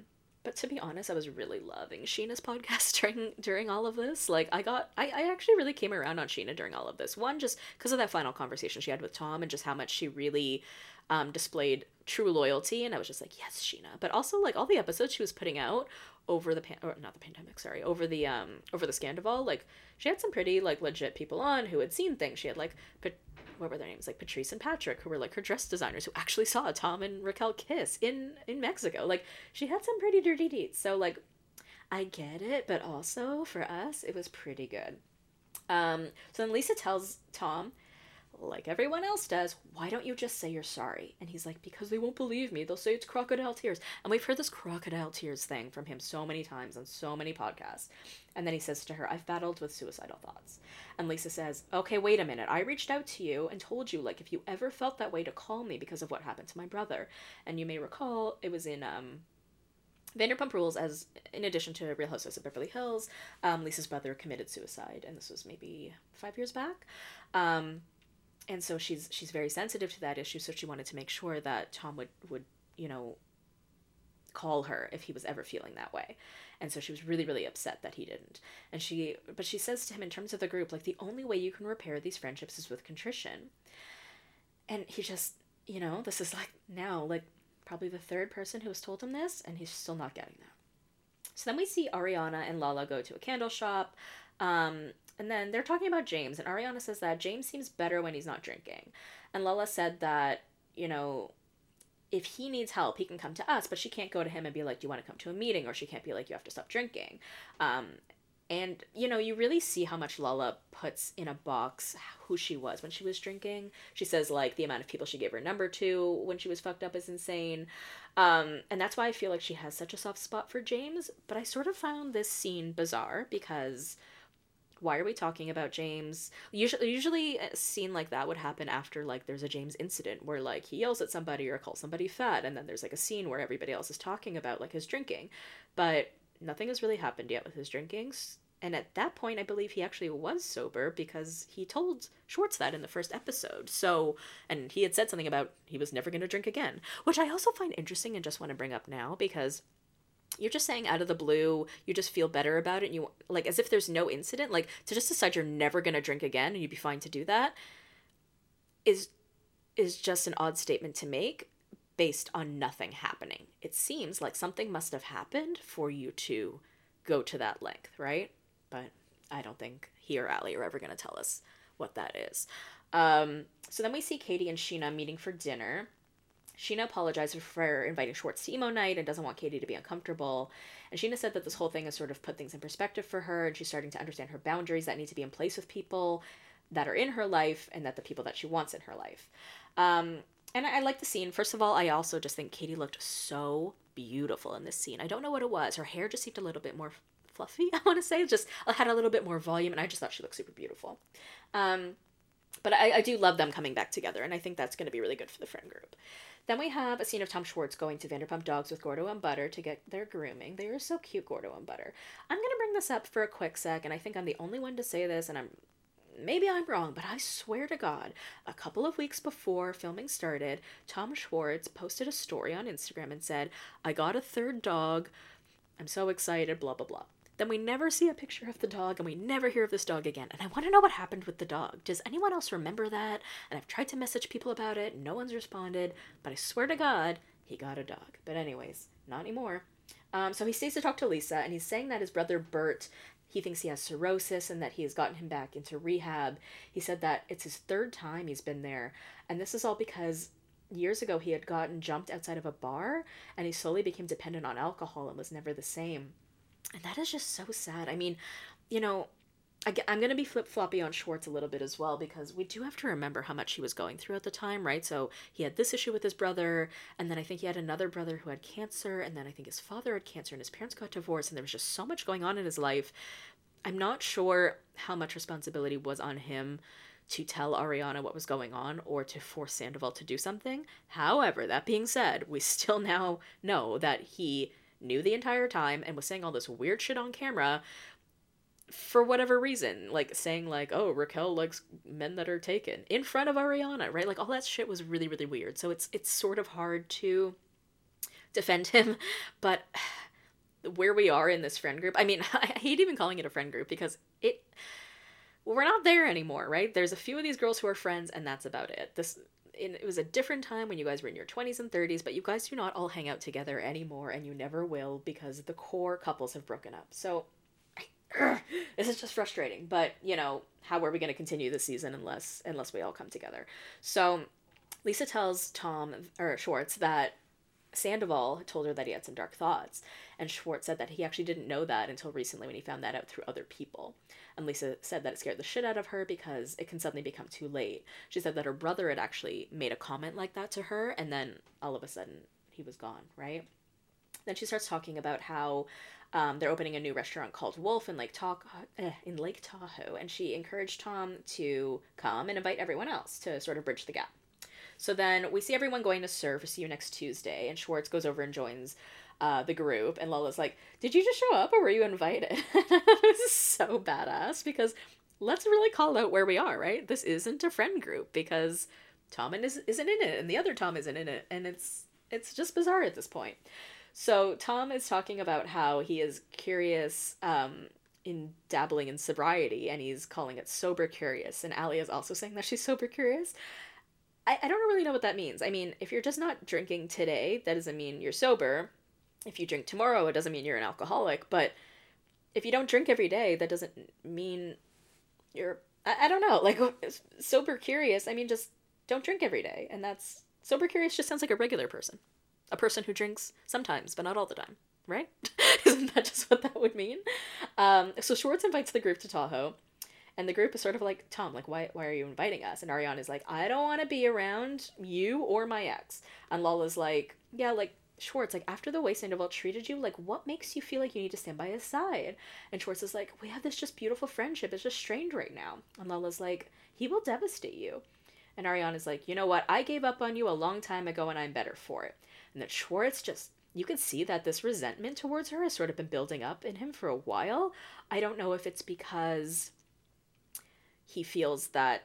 but to be honest, I was really loving Scheana's (laughs) podcast during during all of this. Like I got I, I actually really came around on Scheana during all of this. One, just because of that final conversation she had with Tom and just how much she really um, displayed true loyalty and I was just like, yes, Scheana. But also like all the episodes she was putting out over the pan- or not the pandemic, sorry, over the um over the Scandoval, like she had some pretty like legit people on who had seen things. She had like what were their names? Like Patrice and Patrick, who were like her dress designers, who actually saw Tom and Raquel kiss in in Mexico. Like she had some pretty dirty deeds. So like I get it, but also for us, it was pretty good. Um, so then Lisa tells Tom, like everyone else does, why don't you just say you're sorry? And he's like, because they won't believe me. They'll say it's crocodile tears. And we've heard this crocodile tears thing from him so many times on so many podcasts. And then he says to her, I've battled with suicidal thoughts. And Lisa says, okay, wait a minute. I reached out to you and told you, like, if you ever felt that way, to call me because of what happened to my brother. And you may recall it was in, um, Vanderpump Rules, as in addition to Real Housewives of Beverly Hills, um, Lisa's brother committed suicide, and this was maybe five years back. Um, and so she's she's very sensitive to that issue. So she wanted to make sure that Tom would would you know call her if he was ever feeling that way. And so she was really really upset that he didn't. And she but she says to him in terms of the group like the only way you can repair these friendships is with contrition. And he just, you know, this is like now like probably the third person who has told him this and he's still not getting that. So then we see Ariana and Lala go to a candle shop. Um, and then they're talking about James, and Ariana says that James seems better when he's not drinking. And Lala said that, you know, if he needs help, he can come to us, but she can't go to him and be like, Do you want to come to a meeting? Or she can't be like, You have to stop drinking. Um, and, you know, you really see how much Lala puts in a box who she was when she was drinking. She says, like, the amount of people she gave her number to when she was fucked up is insane. Um, and that's why I feel like she has such a soft spot for James. But I sort of found this scene bizarre because why are we talking about James? Usually, usually a scene like that would happen after like there's a James incident where like he yells at somebody or calls somebody fat, and then there's like a scene where everybody else is talking about like his drinking, but nothing has really happened yet with his drinkings. And at that point, I believe he actually was sober because he told Schwartz that in the first episode. So, and he had said something about he was never going to drink again, which I also find interesting and just want to bring up now because you're just saying out of the blue you just feel better about it and you like as if there's no incident like to just decide you're never going to drink again and you'd be fine to do that is is just an odd statement to make based on nothing happening. It seems like something must have happened for you to go to that length right? But i don't think he or Ally are ever going to tell us what that is. Um, so then we see katie and Scheana meeting for dinner Scheana apologized for inviting Schwartz to emo night and doesn't want Katie to be uncomfortable. And Scheana said that this whole thing has sort of put things in perspective for her, and she's starting to understand her boundaries that need to be in place with people that are in her life and that the people that she wants in her life. Um, and I, I like the scene. First of all, I also just think Katie looked so beautiful in this scene. I don't know what it was. Her hair just seemed a little bit more fluffy, (laughs) I want to say. It just had a little bit more volume, and I just thought she looked super beautiful. Um, but I, I do love them coming back together, and I think that's going to be really good for the friend group. Then we have a scene of Tom Schwartz going to Vanderpump Dogs with Gordo and Butter to get their grooming. They are so cute, Gordo and Butter. I'm going to bring this up for a quick sec, and I think I'm the only one to say this, and I'm maybe I'm wrong, but I swear to God, a couple of weeks before filming started, Tom Schwartz posted a story on Instagram and said, I got a third dog. I'm so excited, blah, blah, blah. Then we never see a picture of the dog and we never hear of this dog again. And I want to know what happened with the dog. Does anyone else remember that? And I've tried to message people about it, no one's responded, but I swear to God, he got a dog. But, anyways, not anymore. Um, so he stays to talk to Lisa, and he's saying that his brother Bert, he thinks he has cirrhosis and that he has gotten him back into rehab. He said that it's his third time he's been there, and this is all because years ago he had gotten jumped outside of a bar and he slowly became dependent on alcohol and was never the same. And that is just so sad. I mean, you know, I, am going to be flip floppy on Schwartz a little bit as well because we do have to remember how much he was going through at the time, right? So he had this issue with his brother, and then I think he had another brother who had cancer, and then I think his father had cancer, and his parents got divorced, and there was just so much going on in his life. I'm not sure how much responsibility was on him to tell Ariana what was going on or to force Sandoval to do something. However, that being said, we (laughs) still now know that he knew the entire time and was saying all this weird shit on camera for whatever reason like saying like oh raquel likes men that are taken in front of ariana right? Like all that shit was really really weird. So it's it's sort of hard to defend him (laughs) but (sighs) where we are in this friend group i mean (laughs) i hate even calling it a friend group because it we're not there anymore right? There's a few of these girls who are friends and that's about it. This it was a different time when you guys were in your 20s and 30s, but you guys do not all hang out together anymore, and you never will because the core couples have broken up. So, this is just frustrating. But you know, how are we going to continue the season unless unless we all come together? So, Lisa tells Tom or Schwartz that Sandoval told her that he had some dark thoughts, and Schwartz said that he actually didn't know that until recently when he found that out through other people. And Lisa said that it scared the shit out of her because it can suddenly become too late. She said that her brother had actually made a comment like that to her, and then all of a sudden he was gone, right? Then she starts talking about how um, they're opening a new restaurant called Wolf in Lake Tahoe, eh, in Lake Tahoe, and she encouraged Tom to come and invite everyone else to sort of bridge the gap. So then we see everyone going to serve. See you next Tuesday, and Schwartz goes over and joins uh, the group, and Lala's like, "Did you just show up, or were you invited?" (laughs) this is so badass because let's really call out where we are, right? This isn't a friend group because Tom is, isn't in it, and the other Tom isn't in it, and it's it's just bizarre at this point. So Tom is talking about how he is curious um, in dabbling in sobriety, and he's calling it sober curious, and Ally is also saying that she's sober curious. I, I don't really know what that means. I mean, if you're just not drinking today, that doesn't mean you're sober. If you drink tomorrow, it doesn't mean you're an alcoholic. But if you don't drink every day, that doesn't mean you're. I, I don't know. Like, (laughs) sober curious, I mean, just don't drink every day. And that's. Sober curious just sounds like a regular person. A person who drinks sometimes, but not all the time. Right? (laughs) Isn't that just what that would mean? Um, so Schwartz invites the group to Tahoe and the group is sort of like, Tom, like, why, why are you inviting us? And Ariana is like, I don't want to be around you or my ex. And Lala's like, yeah, like, Schwartz, like, after the way Sandoval treated you, like, what makes you feel like you need to stand by his side? And Schwartz is like, we have this just beautiful friendship. It's just strained right now. And Lala's like, he will devastate you. And Ariana's like, you know what? I gave up on you a long time ago and I'm better for it. And then Schwartz just you can see that this resentment towards her has sort of been building up in him for a while. I don't know if it's because he feels that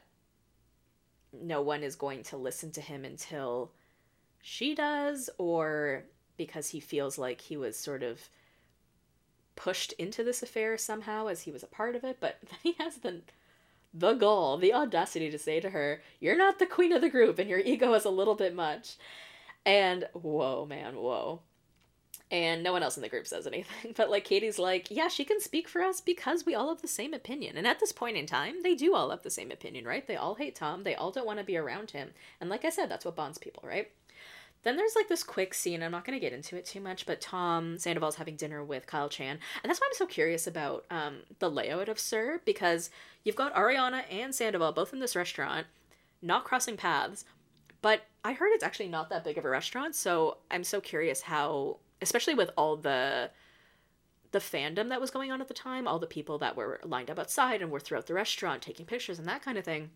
no one is going to listen to him until she does, or because he feels like he was sort of pushed into this affair somehow as he was a part of it. But then (laughs) he has the the gall, the audacity to say to her, You're not the queen of the group, and your ego is a little bit much. And whoa, man, whoa and no one else in the group says anything. (laughs) But like Katie's like, yeah, she can speak for us because we all have the same opinion. And at this point in time, they do all have the same opinion, right? They all hate Tom. They all don't want to be around him. And like I said, that's what bonds people, right? Then there's like this quick scene. I'm not going to get into it too much, but Tom Sandoval's having dinner with Kyle Chan. And that's why I'm so curious about um, the layout of SUR, because you've got Ariana and Sandoval both in this restaurant, not crossing paths. But I heard it's actually not that big of a restaurant. So I'm so curious how especially with all the the fandom that was going on at the time, all the people that were lined up outside and were throughout the restaurant taking pictures and that kind of thing.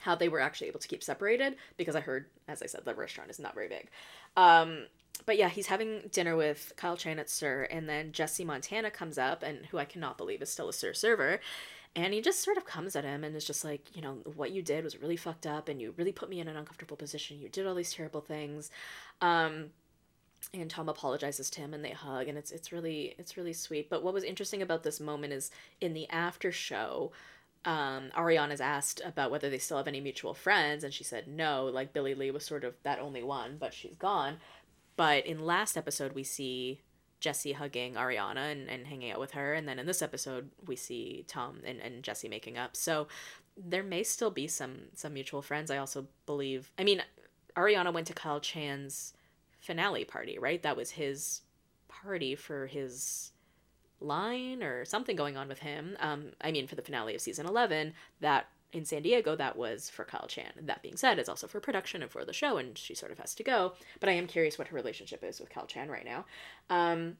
how they were actually able to keep separated because I heard, as I said, the restaurant is not very big. Um, but yeah, he's having dinner with Kyle Chan at SUR, and then Jesse Montana comes up, and who I cannot believe is still a SUR server. And he just sort of comes at him and is just like, you know, what you did was really fucked up, and you really put me in an uncomfortable position. You did all these terrible things. Um, and Tom apologizes to him and they hug and it's it's really it's really sweet. But what was interesting about this moment is in the after show, um, Ariana's asked about whether they still have any mutual friends, and she said no. Like Billie Lee was sort of that only one, but she's gone. But in last episode, we see Jesse hugging Ariana and, and hanging out with her, and then in this episode, we see Tom and, and Jesse making up. So there may still be some some mutual friends. I also believe. I mean, Ariana went to Kyle Chan's finale party, right? That was his party for his line or something going on with him. Um, I mean, for the finale of season 11, that in San Diego, that was for Kyle Chan. That being said, it's also for production and for the show, and she sort of has to go. But I am curious what her relationship is with Kyle Chan right now. Um,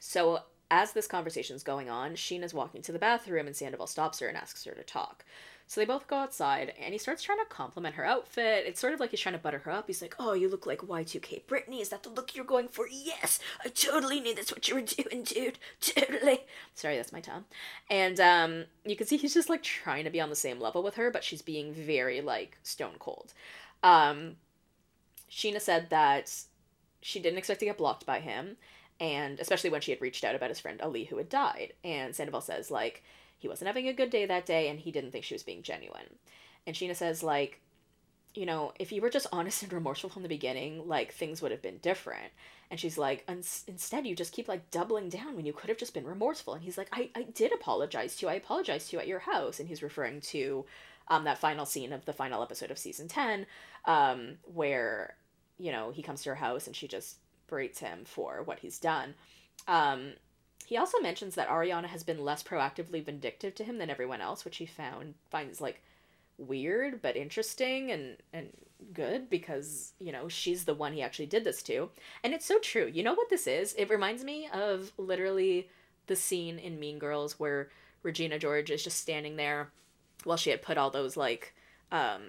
so as this conversation's going on, Scheana's walking to the bathroom, and Sandoval stops her and asks her to talk. So they both go outside, and he starts trying to compliment her outfit. It's sort of like he's trying to butter her up. He's like, "Oh, you look like Y2K Britney. Is that the look you're going for? Yes, I totally knew that's what you were doing, dude. Totally." Sorry, that's my tongue. And um, you can see he's just like trying to be on the same level with her, but she's being very like stone cold. Um, Scheana said that she didn't expect to get blocked by him, and especially when she had reached out about his friend Ali who had died. And Sandoval says like he wasn't having a good day that day and he didn't think she was being genuine. And Scheana says, like, you know, if you were just honest and (laughs) remorseful from the beginning, like, things would have been different. And she's like, instead, you just keep, like, doubling down when you could have just been remorseful. And he's like, I, I did apologize to you. I apologized to you at your house. And he's referring to um, that final scene of the final episode of season 10, um, where, you know, he comes to her house and she just berates him for what he's done. Um, he also mentions that Ariana has been less proactively vindictive to him than everyone else, which he found finds like weird but interesting and and good because you know she's the one he actually did this to. And it's so true. You know what this is? It reminds me of literally the scene in mean girls where regina george is just standing there while she had put all those like um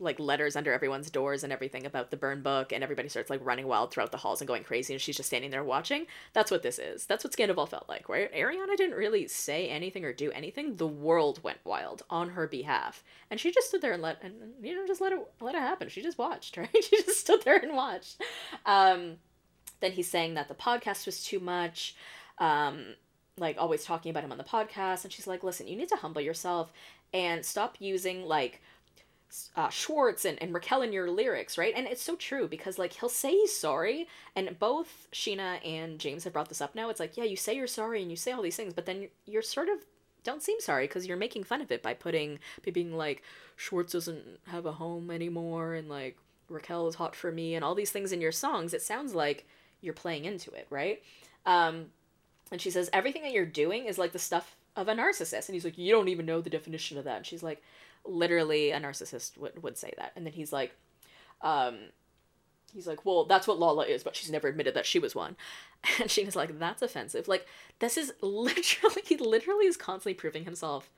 like letters under everyone's doors and everything about the burn book and everybody starts like running wild throughout the halls and going crazy and she's just standing there watching that's what this is. That's what Scandoval felt like where ariana didn't really say anything or do anything. The world went wild on her behalf. And she just stood there and let and you know just let it let it happen. She just watched (laughs) right? She just stood there and watched. Um then he's saying that the podcast was too much um like always talking about him on the podcast and she's like listen you need to humble yourself and stop using like uh, Schwartz and, and Raquel in your lyrics, right? And it's so true because like he'll say he's sorry, and both Scheana and James have brought this up now. It's like, yeah, you say you're sorry and you say all these things, but then you're, sort of don't seem sorry because you're making fun of it by putting by being like Schwartz doesn't have a home anymore and like Raquel is hot for me and all these things in your songs. It sounds like you're playing into it, right? Um, and she says everything that you're doing is like the stuff of a narcissist, and he's like, you don't even know the definition of that. And she's like, literally a narcissist would, would say that. And then he's like um he's like well that's what lala is but she's never admitted that she was one. (laughs) And Scheana's like that's offensive. Like this is (laughs) literally he literally is constantly proving himself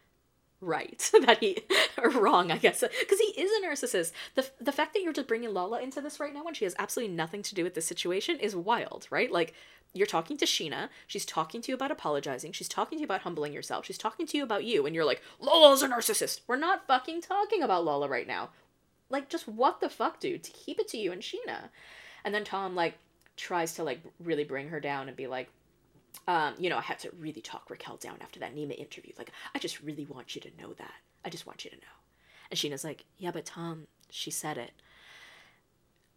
right (laughs) that he or wrong i guess. Because he is a narcissist. The, the fact that you're just bringing lala into this right now when she has absolutely nothing to do with this situation is wild right? Like you're talking to Scheana. She's talking to you about apologizing. She's talking to you about humbling yourself. She's talking to you about you, and you're like, Lala's a narcissist. We're not fucking talking about Lola right now. Like, just what the fuck, dude? To keep it to you and Scheana. And then Tom, like, tries to, like, really bring her down and be like, um, you know, I had to really talk Raquel down after that Nema interview. Like, I just really want you to know that. I just want you to know. And Scheana's like, yeah, but Tom, she said it.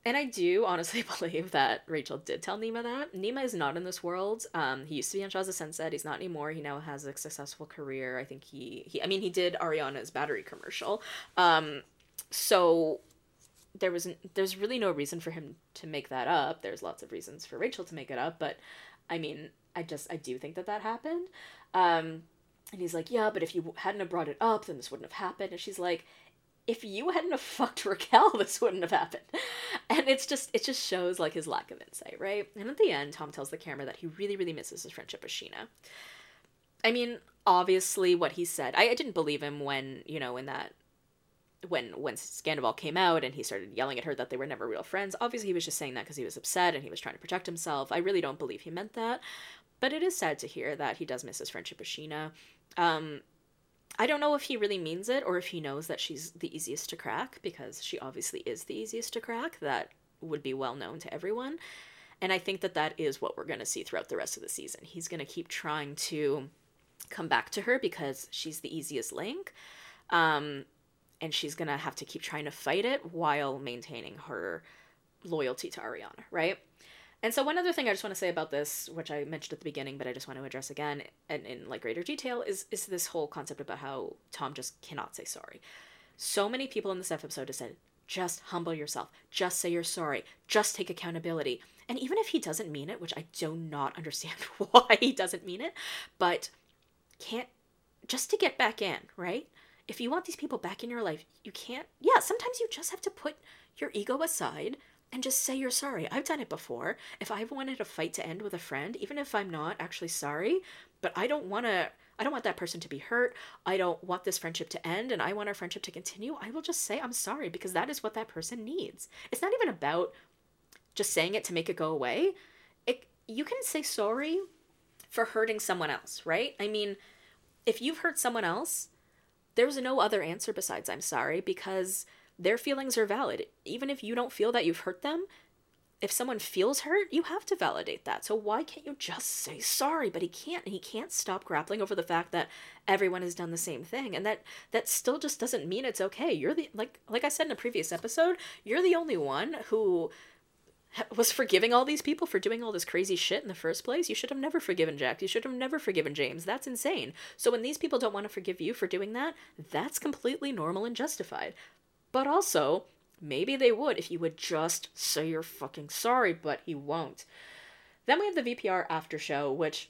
And I do honestly (laughs) believe that Rachel did tell Nema that. Nema is not in this world. Um, he used to be on of Sunset. He's not anymore. He now has a successful career. I think he, he I mean, he did Ariana's battery commercial. Um, so there was there's really no reason for him to make that up. There's lots of reasons for Rachel to make it up, but I mean, I just I do think that that happened. Um, and he's like, yeah, but if you hadn't have brought it up, then this wouldn't have happened. And she's like, if you hadn't have (laughs) fucked Raquel, this wouldn't have happened. And it's just it just shows like his lack of insight, right? And at the end, Tom tells the camera that he really, really misses his friendship with Scheana. I mean, obviously what he said, I, I didn't believe him when, you know, in that when when Scandoval came out and he started yelling at her that they were never real friends. Obviously, he was just saying that because he was upset and he was trying to protect himself. I really don't believe he meant that, but it is sad to hear that he does miss his friendship with Scheana. Um, I don't know if he really means it or if he knows that she's the easiest to crack because she obviously is the easiest to crack. That would be well known to everyone. And I think that that is what we're going to see throughout the rest of the season. He's going to keep trying to come back to her because she's the easiest link. Um, and she's going to have to keep trying to fight it while maintaining her loyalty to Ariana, right? And so one other thing I just want to say about this, which I mentioned at the beginning, but I just want to address again and in like greater detail, is is this whole concept about how Tom just cannot say sorry. So many people in this episode have said, just humble yourself, just say you're sorry, just take accountability. And even if he doesn't mean it, which I do not (laughs) understand (laughs) why he doesn't mean it, but can't just to get back in, right? If you want these people back in your life, you can't. Yeah, sometimes you just have to put your ego aside and just say you're sorry. I've done it before. If I've wanted a fight to end with a friend, even if I'm not actually sorry, but I don't want to I don't want that person to be hurt. I don't want this friendship to end and I want our friendship to continue. I will just say I'm sorry because that is what that person needs. It's not even about just saying it to make it go away. It you can say sorry for hurting someone else, right? I mean, if you've hurt someone else, there's no other answer besides I'm sorry because their feelings are valid. Even if you don't feel that you've hurt them, if someone feels hurt, you have to validate that. So why can't you just say sorry? But he can't. He can't stop grappling over the fact that everyone has done the same thing, and that that still just doesn't mean it's okay. You're the like like I said in a previous episode, you're the only one who was forgiving all these people for doing all this crazy shit in the first place. You should have never forgiven Jack. You should have never forgiven James. That's insane. So when these people don't want to forgive you for doing that, that's completely normal and justified. But also, maybe they would if you would just say you're fucking sorry, but he won't. Then we have the VPR after show, which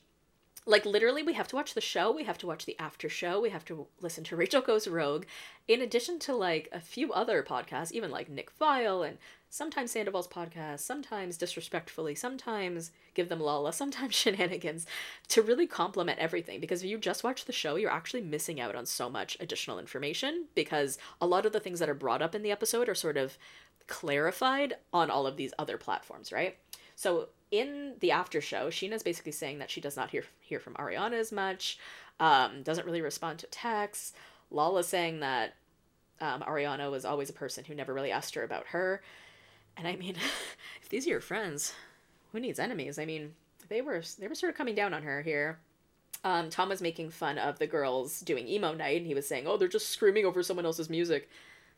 like literally we have to watch the show we have to watch the after show we have to listen to rachel goes rogue in addition to like a few other podcasts even like nick Viall and sometimes sandoval's podcast sometimes disrespectfully sometimes give them lala sometimes (laughs) Scheananigans to really complement everything. Because if you just watch the show you're actually missing out on so much additional information because a lot of the things that are brought up in the episode are sort of clarified on all of these other platforms right? So in the after show, Scheana's basically saying that she does not hear hear from Ariana as much, um, doesn't really respond to texts. Lala's saying that um, Ariana was always a person who never really asked her about her. And I mean, (laughs) if these are your friends, who needs enemies? I mean, they were they were sort of coming down on her here. Um, Tom was making fun of the girls doing emo night, and he was saying, "Oh, they're just screaming over someone else's music."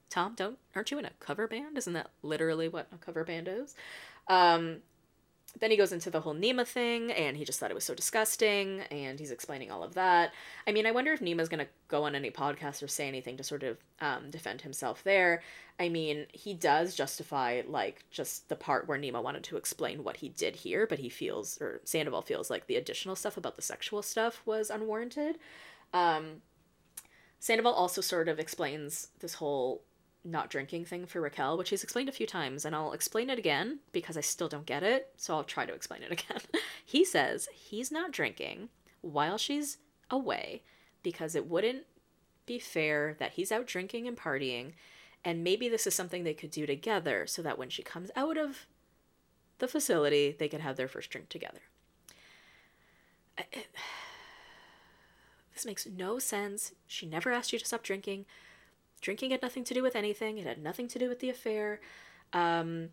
Tom, don't aren't you in a cover band? Isn't that literally what a cover band is? Um, then he goes into the whole Nema thing, and he just thought it was so disgusting, and he's explaining all of that. I mean, I wonder if Nema's gonna go on any podcast or say anything to sort of um, defend himself there. I mean, he does justify like just the part where Nema wanted to explain what he did here, but he feels or Sandoval feels like the additional stuff about the sexual stuff was unwarranted. Um, Sandoval also sort of explains this whole not drinking thing for Raquel, which he's explained a few times, and I'll explain it again because I still don't get it, so I'll try to explain it (laughs) again. he says he's not drinking while she's away because it wouldn't be fair that he's out drinking and partying, and maybe this is something they could do together so that when she comes out of the facility, they could have their first drink together. It, (sighs) this makes no sense. She never asked you to stop drinking. Drinking had nothing to do with anything, it had nothing to do with the affair. Um,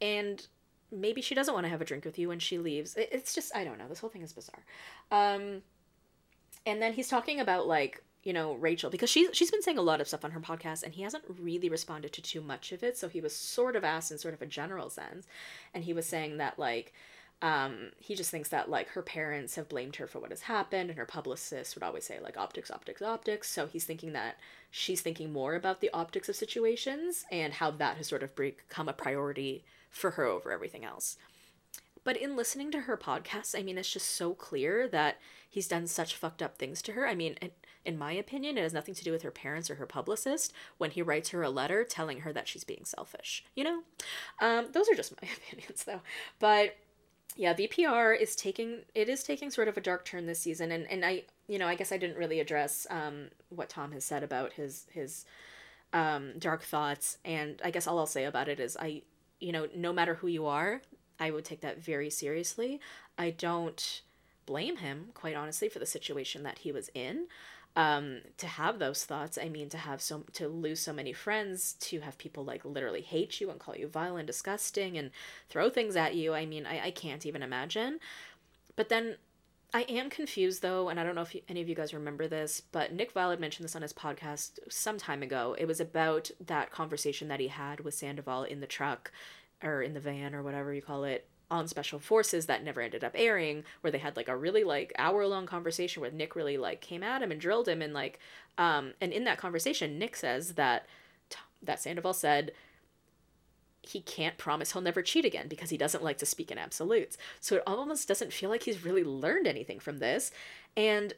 and maybe she doesn't want to have a drink with you when she leaves. It's just, I don't know. This whole thing is bizarre. Um, and then he's talking about, like, you know, Rachel, because she's, she's been saying a lot of stuff on her podcast, and he hasn't really responded to too much of it. So he was sort of asked in sort of a general sense. And he was saying that, like, um, he just thinks that like her parents have blamed her for what has happened, and her publicist would always say like optics, optics, optics. So he's thinking that she's thinking more about the optics of situations and how that has sort of become a priority for her over everything else. But in listening to her podcast, I mean, it's just so clear that he's done such fucked up things to her. I mean, in my opinion, it has nothing to do with her parents or her publicist when he writes her a letter telling her that she's being selfish. You know? Um, those are just my (laughs) opinions, though. But yeah, VPR is taking it is taking sort of a dark turn this season, and and I you know I guess I didn't really address um, what Tom has said about his his um, dark thoughts. And I guess all I'll say about it is I, you know, no matter who you are, I would take that very seriously. I don't blame him, quite honestly, for the situation that he was in. Um, to have those thoughts, I mean, to have so to lose so many friends, to have people like literally hate you and call you vile and disgusting and throw things at you. I mean, I, I can't even imagine. But then I am confused though, and I don't know if you, any of you guys remember this, but Nick Viall mentioned this on his podcast some time ago. It was about that conversation that he had with Sandoval in the truck or in the van or whatever you call it on special forces that never ended up airing where they had like a really like hour long conversation where nick really like came at him and drilled him. And like um and in that conversation nick says that that sandoval said he can't promise he'll never cheat again because he doesn't like to speak in absolutes. So it almost doesn't feel like he's really learned anything from this. And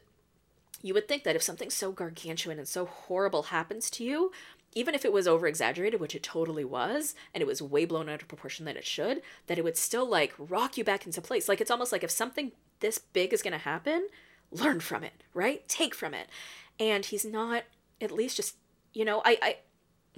you would think that if something so gargantuan and so horrible happens to you even if it was over exaggerated, which it totally was, and it was way blown out of proportion than it should, that it would still like rock you back into place. Like it's almost like if something this big is going to happen, learn from it, right? Take from it. And he's not at least just, you know, I, I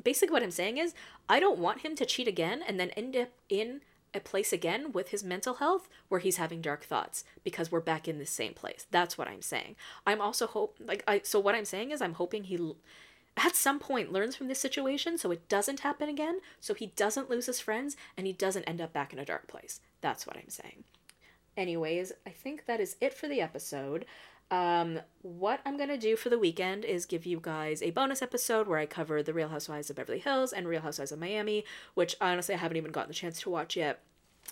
basically what I'm saying is I don't want him to cheat again and then end up in a place again with his mental health where he's having dark thoughts because we're back in the same place. That's what I'm saying. I'm also hope like I so what I'm saying is I'm hoping he at some point learns from this situation so it doesn't happen again, so he doesn't lose his friends and he doesn't end up back in a dark place. That's what I'm saying. Anyways, I think that is it for the episode. Um, what I'm gonna do for the weekend is give you guys a bonus episode where I cover The Real Housewives of Beverly Hills and Real Housewives of Miami, which honestly I haven't even gotten the chance to watch yet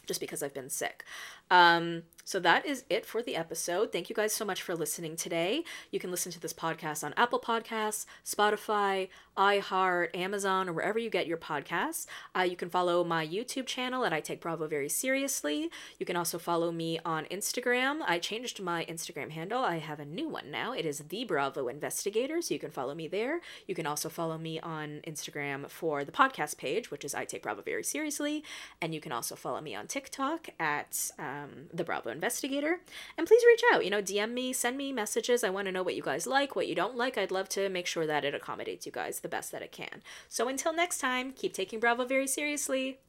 just because I've been sick. Um, so that is it for the episode. Thank you guys so much for listening today. You can listen to this podcast on Apple Podcasts, Spotify, iHeart, Amazon, or wherever you get your podcasts. Uh, you can follow my YouTube channel at I Take Bravo Very Seriously. You can also follow me on Instagram. I changed my Instagram handle. I have a new one now. It is The Bravo Investigator, so you can follow me there. You can also follow me on Instagram for the podcast page, which is I Take Bravo Very Seriously. And you can also follow me on TikTok at um, The Bravo investigator. And please reach out, you know, DM me, send me messages. I want to know what you guys like, what you don't like. I'd love to make sure that it accommodates you guys the best that it can. So until next time, keep taking Bravo very seriously.